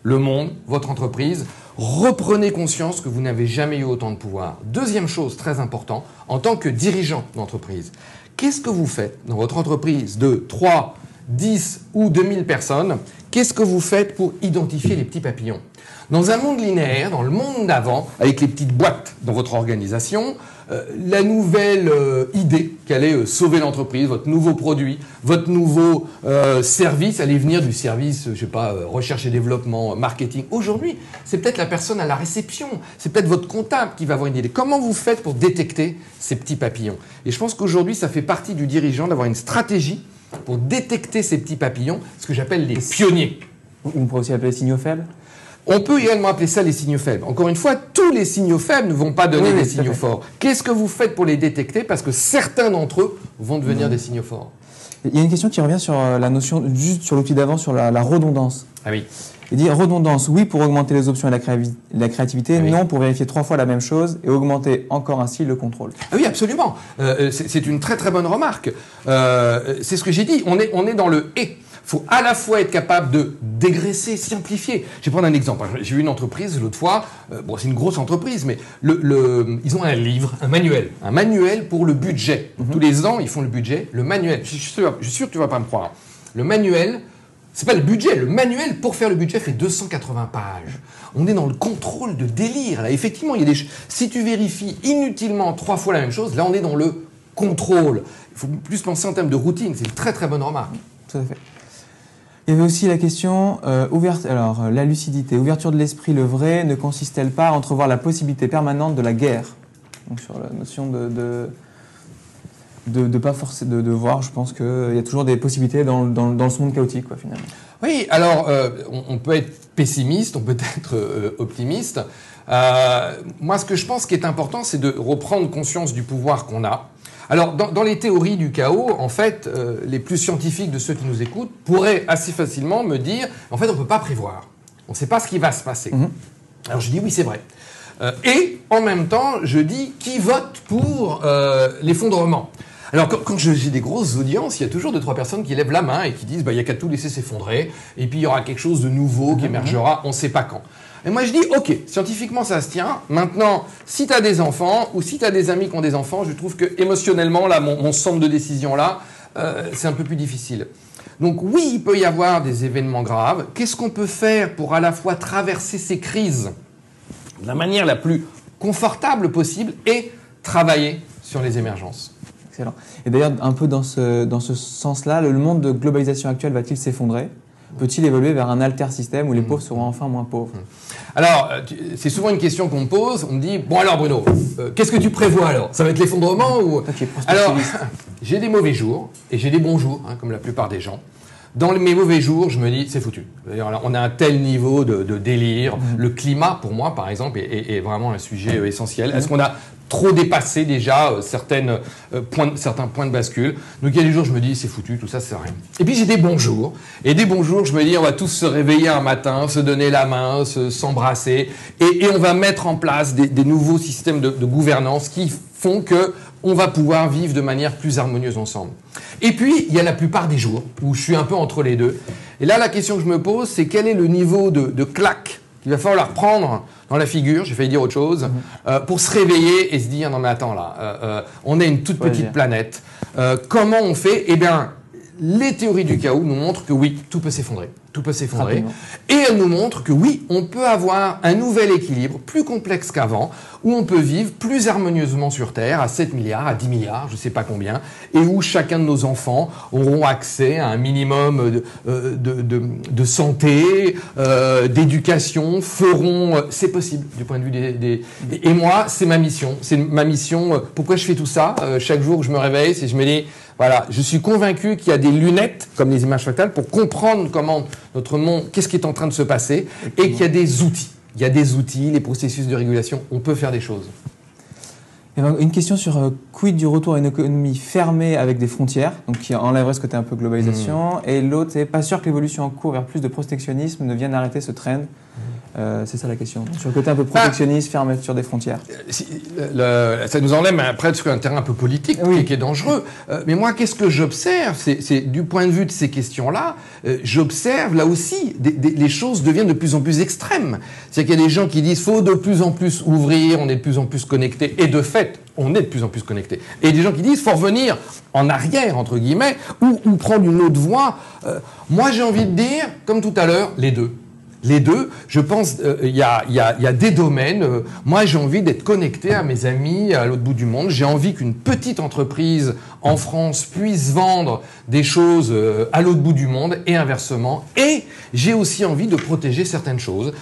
le monde, votre entreprise, reprenez conscience que vous n'avez jamais eu autant de pouvoir. Deuxième chose très importante, en tant que dirigeant d'entreprise, qu'est-ce que vous faites dans votre entreprise de 3, 10 ou 2000 personnes? Qu'est-ce que vous faites pour identifier les petits papillons? Dans un monde linéaire, dans le monde d'avant, avec les petites boîtes dans votre organisation, euh, la nouvelle euh, idée qu'allait euh, sauver l'entreprise, votre nouveau produit, votre nouveau service allait venir du service, je sais pas, recherche et développement, marketing. Aujourd'hui, c'est peut-être la personne à la réception, c'est peut-être votre comptable qui va avoir une idée. Comment vous faites pour détecter ces petits papillons? Et je pense qu'aujourd'hui, ça fait partie du dirigeant d'avoir une stratégie pour détecter ces petits papillons, ce que j'appelle les pionniers. On pourrait aussi appeler les signaux faibles? On peut également appeler ça les signaux faibles. Encore une fois, tous les signaux faibles ne vont pas donner des signaux forts. Qu'est-ce que vous faites pour les détecter? Parce que certains d'entre eux vont devenir des signaux forts. Il y a une question qui revient sur euh, la notion, juste sur l'outil d'avant, sur la, redondance. Ah oui. Il dit redondance, oui pour augmenter les options et la, créativité, ah non pour vérifier trois fois la même chose et augmenter encore ainsi le contrôle. Ah oui, absolument. Euh, c'est une très très bonne remarque. Euh, c'est ce que j'ai dit. On est, on est dans le et faut à la fois être capable de dégraisser, simplifier. Je vais prendre un exemple. J'ai vu une entreprise l'autre fois, euh, bon c'est une grosse entreprise, mais le, ils ont un livre, un manuel, un manuel pour le budget. Mhm. Tous les ans, ils font le budget, le manuel. Je suis sûr, je suis sûr que tu vas pas me croire. Le manuel, c'est pas le budget. Le manuel pour faire le budget fait 280 pages. On est dans le contrôle de délire. Là, effectivement, il y a des. Si tu vérifies inutilement trois fois la même chose, là, on est dans le contrôle. Il faut plus penser en termes de routine. C'est une très très bonne remarque. Tout à fait. Il y avait aussi la question, euh, ouverte, alors la lucidité, ouverture de l'esprit, le vrai, ne consiste-t-elle pas à entrevoir la possibilité permanente de la guerre? Donc sur la notion de, de pas forcer de, voir, je pense qu'il y a toujours des possibilités dans, dans, dans ce monde chaotique, quoi, finalement. Oui, alors euh, on, peut être pessimiste, on peut être euh, optimiste. Moi, ce que je pense qui est important, c'est de reprendre conscience du pouvoir qu'on a. Alors, dans, les théories du chaos, en fait, euh, les plus scientifiques de ceux qui nous écoutent pourraient assez facilement me dire, en fait, on ne peut pas prévoir. On ne sait pas ce qui va se passer. Mhm. Alors, je dis oui, c'est vrai. Euh, et en même temps, je dis qui vote pour euh, l'effondrement? Alors, quand, j'ai des grosses audiences, il y a toujours deux, trois personnes qui lèvent la main et qui disent, bah, il n'y a qu'à tout laisser s'effondrer, et puis il y aura quelque chose de nouveau qui mhm. émergera, on ne sait pas quand. Et moi, je dis, OK, scientifiquement, ça se tient. Maintenant, si tu as des enfants ou si tu as des amis qui ont des enfants, je trouve que émotionnellement, là, mon, centre de décision, là, euh, c'est un peu plus difficile. Donc oui, il peut y avoir des événements graves. Qu'est-ce qu'on peut faire pour à la fois traverser ces crises de la manière la plus confortable possible et travailler sur les émergences? Excellent. Et d'ailleurs, un peu dans ce, dans ce sens-là, le monde de globalisation actuelle va-t-il s'effondrer? Peut-il évoluer vers un alter système où les mmh. pauvres seront enfin moins pauvres? Mmh. Alors, euh, c'est souvent une question qu'on me pose. On me dit Bon, alors, Bruno, euh, qu'est-ce que tu prévois alors? Ça va être l'effondrement ou. alors, j'ai des mauvais jours et j'ai des bons jours, hein, comme la plupart des gens. Dans mes mauvais jours, je me dis, c'est foutu. On a un tel niveau de, délire. Mmh. Le climat, pour moi, par exemple, est, vraiment un sujet euh, essentiel. Est-ce qu'on a trop dépassé déjà euh, euh, certains points de bascule. Donc il y a des jours, je me dis, c'est foutu, tout ça, c'est rien. Et puis j'ai des bons jours. Et des bons jours, je me dis, on va tous se réveiller un matin, se donner la main, s'embrasser. et, on va mettre en place des, nouveaux systèmes de, gouvernance qui font que on va pouvoir vivre de manière plus harmonieuse ensemble. Et puis, il y a la plupart des jours où je suis un peu entre les deux. Et là, la question que je me pose, c'est quel est le niveau de, de claque qu'il va falloir prendre dans la figure, j'ai failli dire autre chose, mhm. euh, pour se réveiller et se dire non mais attends là, euh, euh, on est une toute petite planète. comment on fait? Eh bien, les théories du chaos nous montrent que oui, tout peut s'effondrer. Tout peut s'effondrer. Et elles nous montrent que oui, on peut avoir un nouvel équilibre, plus complexe qu'avant, où on peut vivre plus harmonieusement sur Terre, à 7 milliards, à 10 milliards, je ne sais pas combien, et où chacun de nos enfants auront accès à un minimum de, euh, de, santé, euh, d'éducation, feront... Euh, c'est possible du point de vue des... Et moi, c'est ma mission. C'est ma mission. Pourquoi je fais tout ça Chaque jour que je me réveille, c'est je me dis voilà, je suis convaincu qu'il y a des lunettes, comme les images fractales, pour comprendre comment notre monde, qu'est-ce qui est en train de se passer, et qu'il y a des outils. Il y a des outils, les processus de régulation, on peut faire des choses. Une question sur euh, quid du retour à une économie fermée avec des frontières, donc qui enlèverait ce côté un peu globalisation, hmm. et l'autre, c'est pas sûr que l'évolution en cours vers plus de protectionnisme ne vienne arrêter ce trend. Euh, c'est ça la question. Sur le côté un peu bah, protectionniste, fermeture des frontières. Euh, ça nous enlève après sur un terrain un peu politique qui est dangereux. Euh, mais moi, qu'est-ce que j'observe? C'est du point de vue de ces questions-là, j'observe là aussi les choses deviennent de plus en plus extrêmes. C'est-à-dire qu'il y a des gens qui disent faut de plus en plus ouvrir, on est de plus en plus connectés, et de fait, on est de plus en plus connecté. Et des gens qui disent, faut revenir en arrière, entre guillemets, ou, prendre une autre voie. Moi, j'ai envie de dire, comme tout à l'heure, les deux les deux, je pense, euh, il y, a, des domaines. Euh, moi, j'ai envie d'être connecté à mes amis à l'autre bout du monde. J'ai envie qu'une petite entreprise en France puisse vendre des choses euh, à l'autre bout du monde et inversement. Et j'ai aussi envie de protéger certaines choses.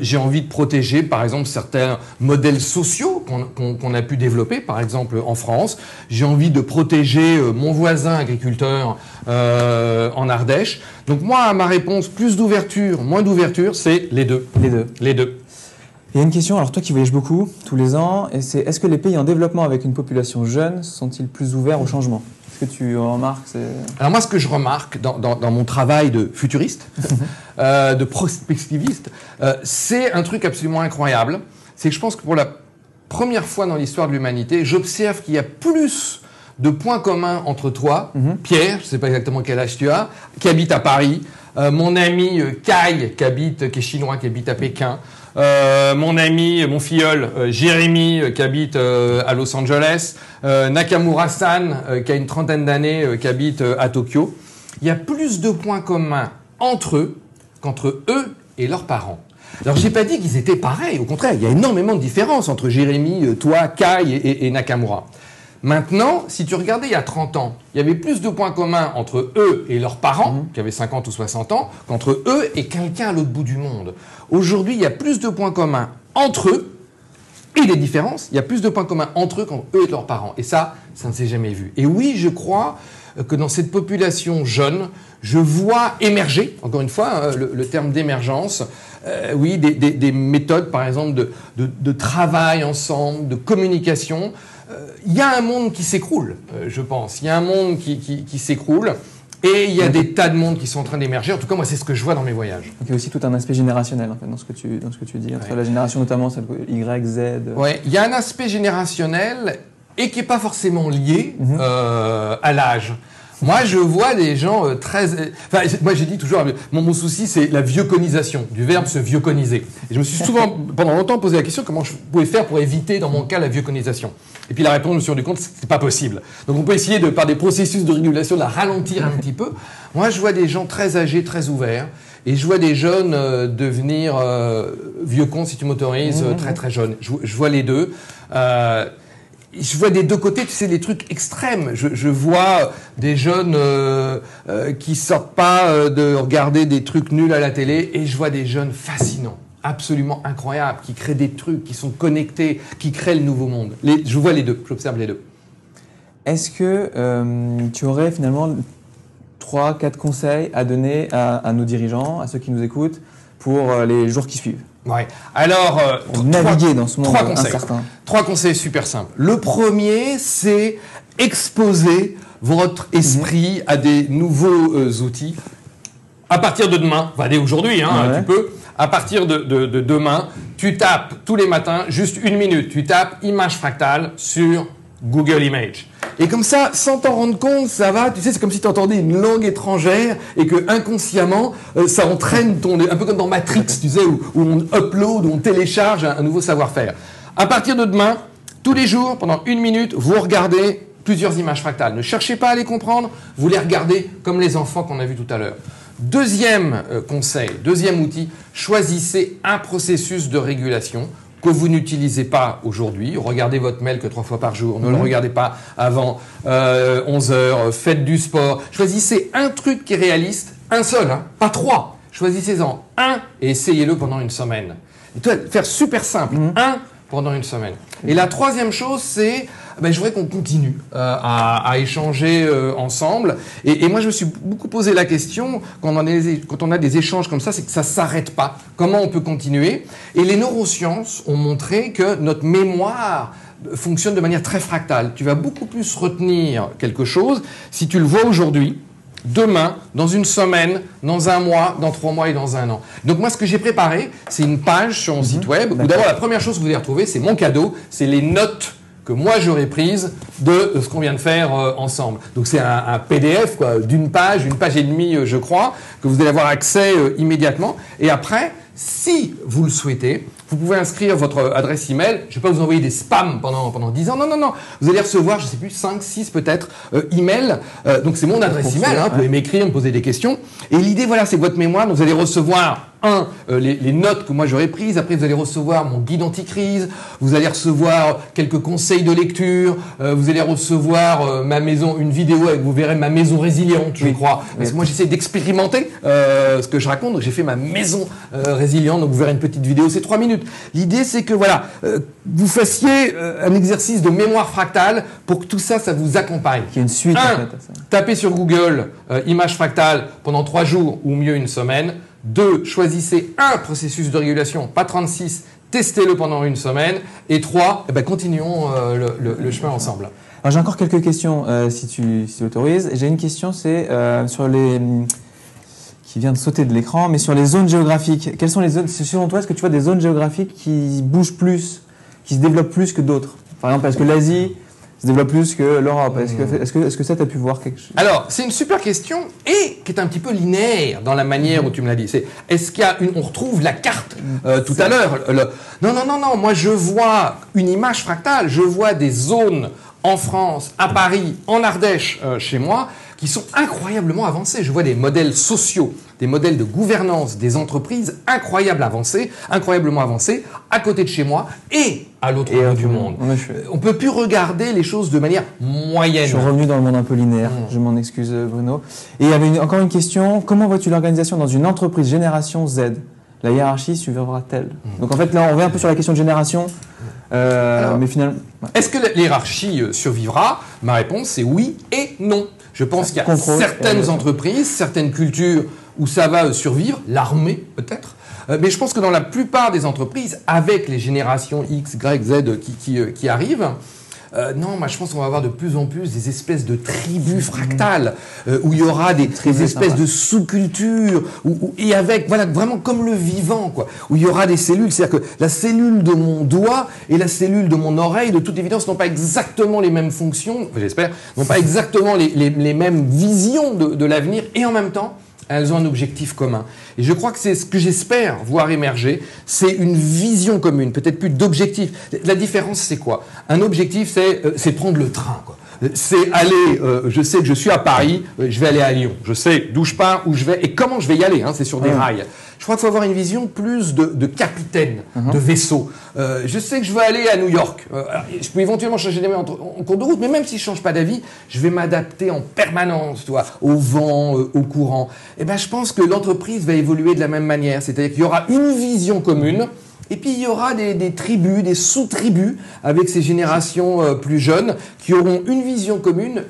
j'ai envie de protéger, par exemple, certains modèles sociaux qu'on a pu développer, par exemple en France. J'ai envie de protéger mon voisin agriculteur en Ardèche. Donc moi, ma réponse, plus d'ouverture, moins d'ouverture, c'est les deux. Les deux. Les deux. Il y a une question, alors toi qui voyages beaucoup tous les ans, et c'est est-ce que les pays en développement avec une population jeune sont-ils plus ouverts au changement? Est-ce que tu remarques Alors moi, ce que je remarque dans, mon travail de futuriste, euh, de prospectiviste, euh, c'est un truc absolument incroyable. C'est que je pense que pour la première fois dans l'histoire de l'humanité, j'observe qu'il y a plus de points communs entre toi, mhm. Pierre, je ne sais pas exactement quel âge tu as, qui habite à Paris, euh, mon ami euh, Kai, qui habite, qui est chinois, qui habite à Pékin, euh, mon ami, mon filleul Jérémy, qui habite à Los Angeles, Nakamura-san, qui a une trentaine d'années, qui habite à Tokyo. Il y a plus de points communs entre eux qu'entre eux et leurs parents. Alors j'ai pas dit qu'ils étaient pareils, au contraire, il y a énormément de différences entre Jérémy, toi, Kai et Nakamura. Maintenant, si tu regardais il y a 30 ans, il y avait plus de points communs entre eux et leurs parents, mhm. qui avaient 50 ou 60 ans, qu'entre eux et quelqu'un à l'autre bout du monde. Aujourd'hui, il y a plus de points communs entre eux et des différences. Il y a plus de points communs entre eux qu'entre eux et leurs parents. Et ça, ça ne s'est jamais vu. Et oui, je crois que dans cette population jeune, je vois émerger, encore une fois, hein, le, terme d'émergence, euh, oui, des, méthodes, par exemple, de, de travail ensemble, de communication, il y a un monde qui s'écroule, euh, je pense. Il y a un monde qui, qui, s'écroule. Et il y a des tas de mondes qui sont en train d'émerger. En tout cas, moi, c'est ce que je vois dans mes voyages. il y a aussi tout un aspect générationnel en fait, dans, ce que tu, dans ce que tu dis, entre la génération notamment celle Y, Z. Oui, il y a un aspect générationnel et qui n'est pas forcément lié mhm. euh, à l'âge. Moi, je vois des gens euh, très. Enfin, moi, j'ai dit toujours, mon, mon souci, c'est la vieuconisation, du verbe se vieuconiser. Et je me suis souvent, pendant longtemps, posé la question comment je pouvais faire pour éviter, dans mon cas, la vieuconisation. Et puis la réponse, je me suis rendu compte, c'est pas possible. Donc on peut essayer de, par des processus de régulation, de la ralentir un petit peu. Moi, je vois des gens très âgés, très ouverts. Et je vois des jeunes euh, devenir euh, vieux cons, si tu m'autorises, mmh. très très jeunes. Je, je, vois les deux. Euh, je vois des deux côtés, tu sais, des trucs extrêmes. Je, vois des jeunes euh, euh, qui sortent pas euh, de regarder des trucs nuls à la télé, et je vois des jeunes fascinants, absolument incroyables, qui créent des trucs, qui sont connectés, qui créent le nouveau monde. Je vois les deux, j'observe les deux. Est-ce que tu aurais finalement trois, quatre conseils à donner à, nos dirigeants, à ceux qui nous écoutent, pour les jours qui suivent? Ouais. Alors, euh, naviguer dans ce monde trois conseils. Trois conseils super simples. Le premier, c'est exposer votre esprit à des nouveaux euh, outils. À partir de demain, va aller aujourd'hui, hein, tu peux. À partir de, de, de, demain, tu tapes tous les matins, juste une minute, tu tapes image fractale sur Google Image. Et comme ça, sans t'en rendre compte, ça va, tu sais, c'est comme si tu entendais une langue étrangère et que inconsciemment, euh, ça entraîne ton... Un peu comme dans Matrix, tu sais, où, on upload, où on télécharge un, nouveau savoir-faire. À partir de demain, tous les jours, pendant une minute, vous regardez plusieurs images fractales. Ne cherchez pas à les comprendre, vous les regardez comme les enfants qu'on a vus tout à l'heure. Deuxième euh, conseil, deuxième outil, choisissez un processus de régulation que vous n'utilisez pas aujourd'hui. Regardez votre mail que trois fois par jour. Ne le mhm. regardez pas avant 11 euh, heures. Faites du sport. Choisissez un truc qui est réaliste, un seul, hein, pas trois. Choisissez-en un et essayez-le pendant une semaine. Et faire super simple. Mhm. Un pendant une semaine. Et la troisième chose, c'est ben, je voudrais qu'on continue euh, à, à, échanger euh, ensemble. Et, et, moi, je me suis beaucoup posé la question, quand on, a des, quand on a des échanges comme ça, c'est que ça s'arrête pas. Comment on peut continuer? Et les neurosciences ont montré que notre mémoire fonctionne de manière très fractale. Tu vas beaucoup plus retenir quelque chose si tu le vois aujourd'hui, demain, dans une semaine, dans un mois, dans trois mois et dans un an. Donc moi, ce que j'ai préparé, c'est une page sur mon mhm. site web où d'abord la première chose que vous allez retrouver, c'est mon cadeau, c'est les notes que moi j'aurais prise de ce qu'on vient de faire euh, ensemble. Donc c'est un, PDF d'une page, une page et demie, euh, je crois, que vous allez avoir accès euh, immédiatement. Et après, Si vous le souhaitez, vous pouvez inscrire votre adresse email. Je ne vais pas vous envoyer des spams pendant, pendant 10 ans. Non, non, non. Vous allez recevoir, je ne sais plus, 5, 6 peut-être, euh, emails. Euh, donc c'est mon adresse email. Hein, vous pouvez m'écrire, me poser des questions. Et l'idée, voilà, c'est votre mémoire. Donc, vous allez recevoir un, euh, les, notes que moi j'aurais prises. Après, vous allez recevoir mon guide anti-crise. Vous allez recevoir quelques conseils de lecture. Euh, vous allez recevoir euh, ma maison, une vidéo avec, vous verrez, ma maison résiliente, je crois. Parce que moi, j'essaie d'expérimenter ce que je raconte. J'ai fait ma maison résiliente. Donc, vous verrez une petite vidéo. C'est trois minutes. L'idée, c'est que, voilà, vous fassiez un exercice de mémoire fractale pour que tout ça, ça vous accompagne. Qui est une suite, en fait, Tapez sur Google image fractale pendant trois jours ou mieux une semaine. Deux, choisissez un processus de régulation, pas 36, testez-le pendant une semaine. Et trois, eh ben, continuons euh, le, chemin ensemble. j'ai encore quelques questions euh, si tu si autorises. J'ai une question, c'est euh, sur les qui vient de sauter de l'écran, mais sur les zones géographiques. Quelles sont les zones Selon toi, est-ce que tu vois des zones géographiques qui bougent plus, qui se développent plus que d'autres? Par exemple, est-ce que l'Asie se développe plus que l'Europe Est-ce que, que, est que ça, tu as pu voir quelque chose? Alors, c'est une super question et qui est un petit peu linéaire dans la manière où tu me l'as dit. C'est est-ce qu'il y a une. On retrouve la carte euh, tout à l'heure. Non, non, non, non. Moi, je vois une image fractale. Je vois des zones en France, à Paris, en Ardèche, euh, chez moi, qui sont incroyablement avancées. Je vois des modèles sociaux, des modèles de gouvernance des entreprises incroyables avancés, incroyablement avancés, à côté de chez moi et à l'autre bout du monde. On On peut plus regarder les choses de manière moyenne. Je suis revenu dans le monde un peu linéaire. Mm. Je m'en excuse, Bruno. Et il y avait encore une question. Comment vois-tu l'organisation dans une entreprise génération Z? La hiérarchie survivra-t-elle mm. Donc en fait, là, on revient un peu sur la question de génération. Euh, mais finalement. Est-ce que l'hierarchie euh, survivra? Ma réponse est oui et non. Je pense qu'il y a certaines entreprises, certaines cultures où ça va euh, survivre, l'armée peut-être. Mais je pense que dans la plupart des entreprises, avec les générations X, Y, Z qui, qui arrivent, euh, non, moi je pense qu'on va avoir de plus en plus des espèces de tribus fractales euh, où il y aura des, espèces de sous-cultures et avec voilà vraiment comme le vivant quoi, où il y aura des cellules, c'est-à-dire que la cellule de mon doigt et la cellule de mon oreille, de toute évidence, n'ont pas exactement les mêmes fonctions, j'espère, n'ont pas exactement les, mêmes visions de l'avenir et en même temps elles ont un objectif commun. Et je crois que c'est ce que j'espère voir émerger, c'est une vision commune, peut-être plus d'objectif. La différence, c'est quoi? Un objectif, c'est euh, prendre le train. Quoi c'est aller, euh, je sais que je suis à Paris, euh, je vais aller à Lyon. Je sais d'où je pars, où je vais et comment je vais y aller. Hein, c'est sur des rails. Je crois qu'il faut avoir une vision plus de, capitaine, uh-huh. de vaisseau. Euh, je sais que je veux aller à New York. je peux éventuellement changer d'avis en, cours de route, mais même si je change pas d'avis, je vais m'adapter en permanence, toi, au vent, au courant. Et eh ben, je pense que l'entreprise va évoluer de la même manière. C'est-à-dire qu'il y aura une vision commune et puis il y aura des, tribus, des sous-tribus avec ces générations euh, plus jeunes qui auront une vision commune,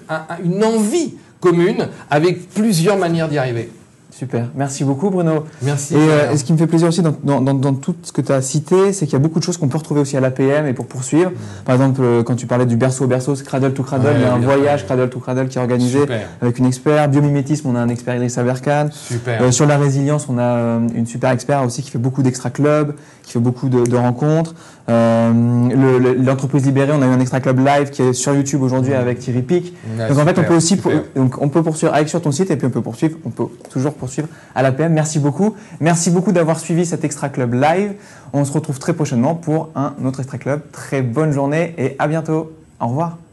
une envie commune avec plusieurs manières d'y arriver. Super, merci beaucoup Bruno. Merci. Euh, et, ce qui me fait plaisir aussi dans, tout ce que tu as cité, c'est qu'il y a beaucoup de choses qu'on peut retrouver aussi à l'APM et pour poursuivre. Mm. Par exemple, euh, quand tu parlais du berceau au berceau, Cradle to Cradle, il y a un voyage Cradle to Cradle qui est organisé avec une expert. Biomimétisme, on a un expert Idriss Averkan. Super. Euh, sur la résilience, on a une super expert aussi qui fait beaucoup d'extra club, qui fait beaucoup de, rencontres. L'entreprise libérée, on a eu un extra club live qui est sur YouTube aujourd'hui mm. avec Thierry Pic. donc en fait, on peut aussi, donc on peut poursuivre avec sur ton site et puis on peut poursuivre, on peut toujours poursuivre à l'APM. Merci beaucoup. Merci beaucoup d'avoir suivi cet Extra Club live. On se retrouve très prochainement pour un autre Extra Club. Très bonne journée et à bientôt. Au revoir.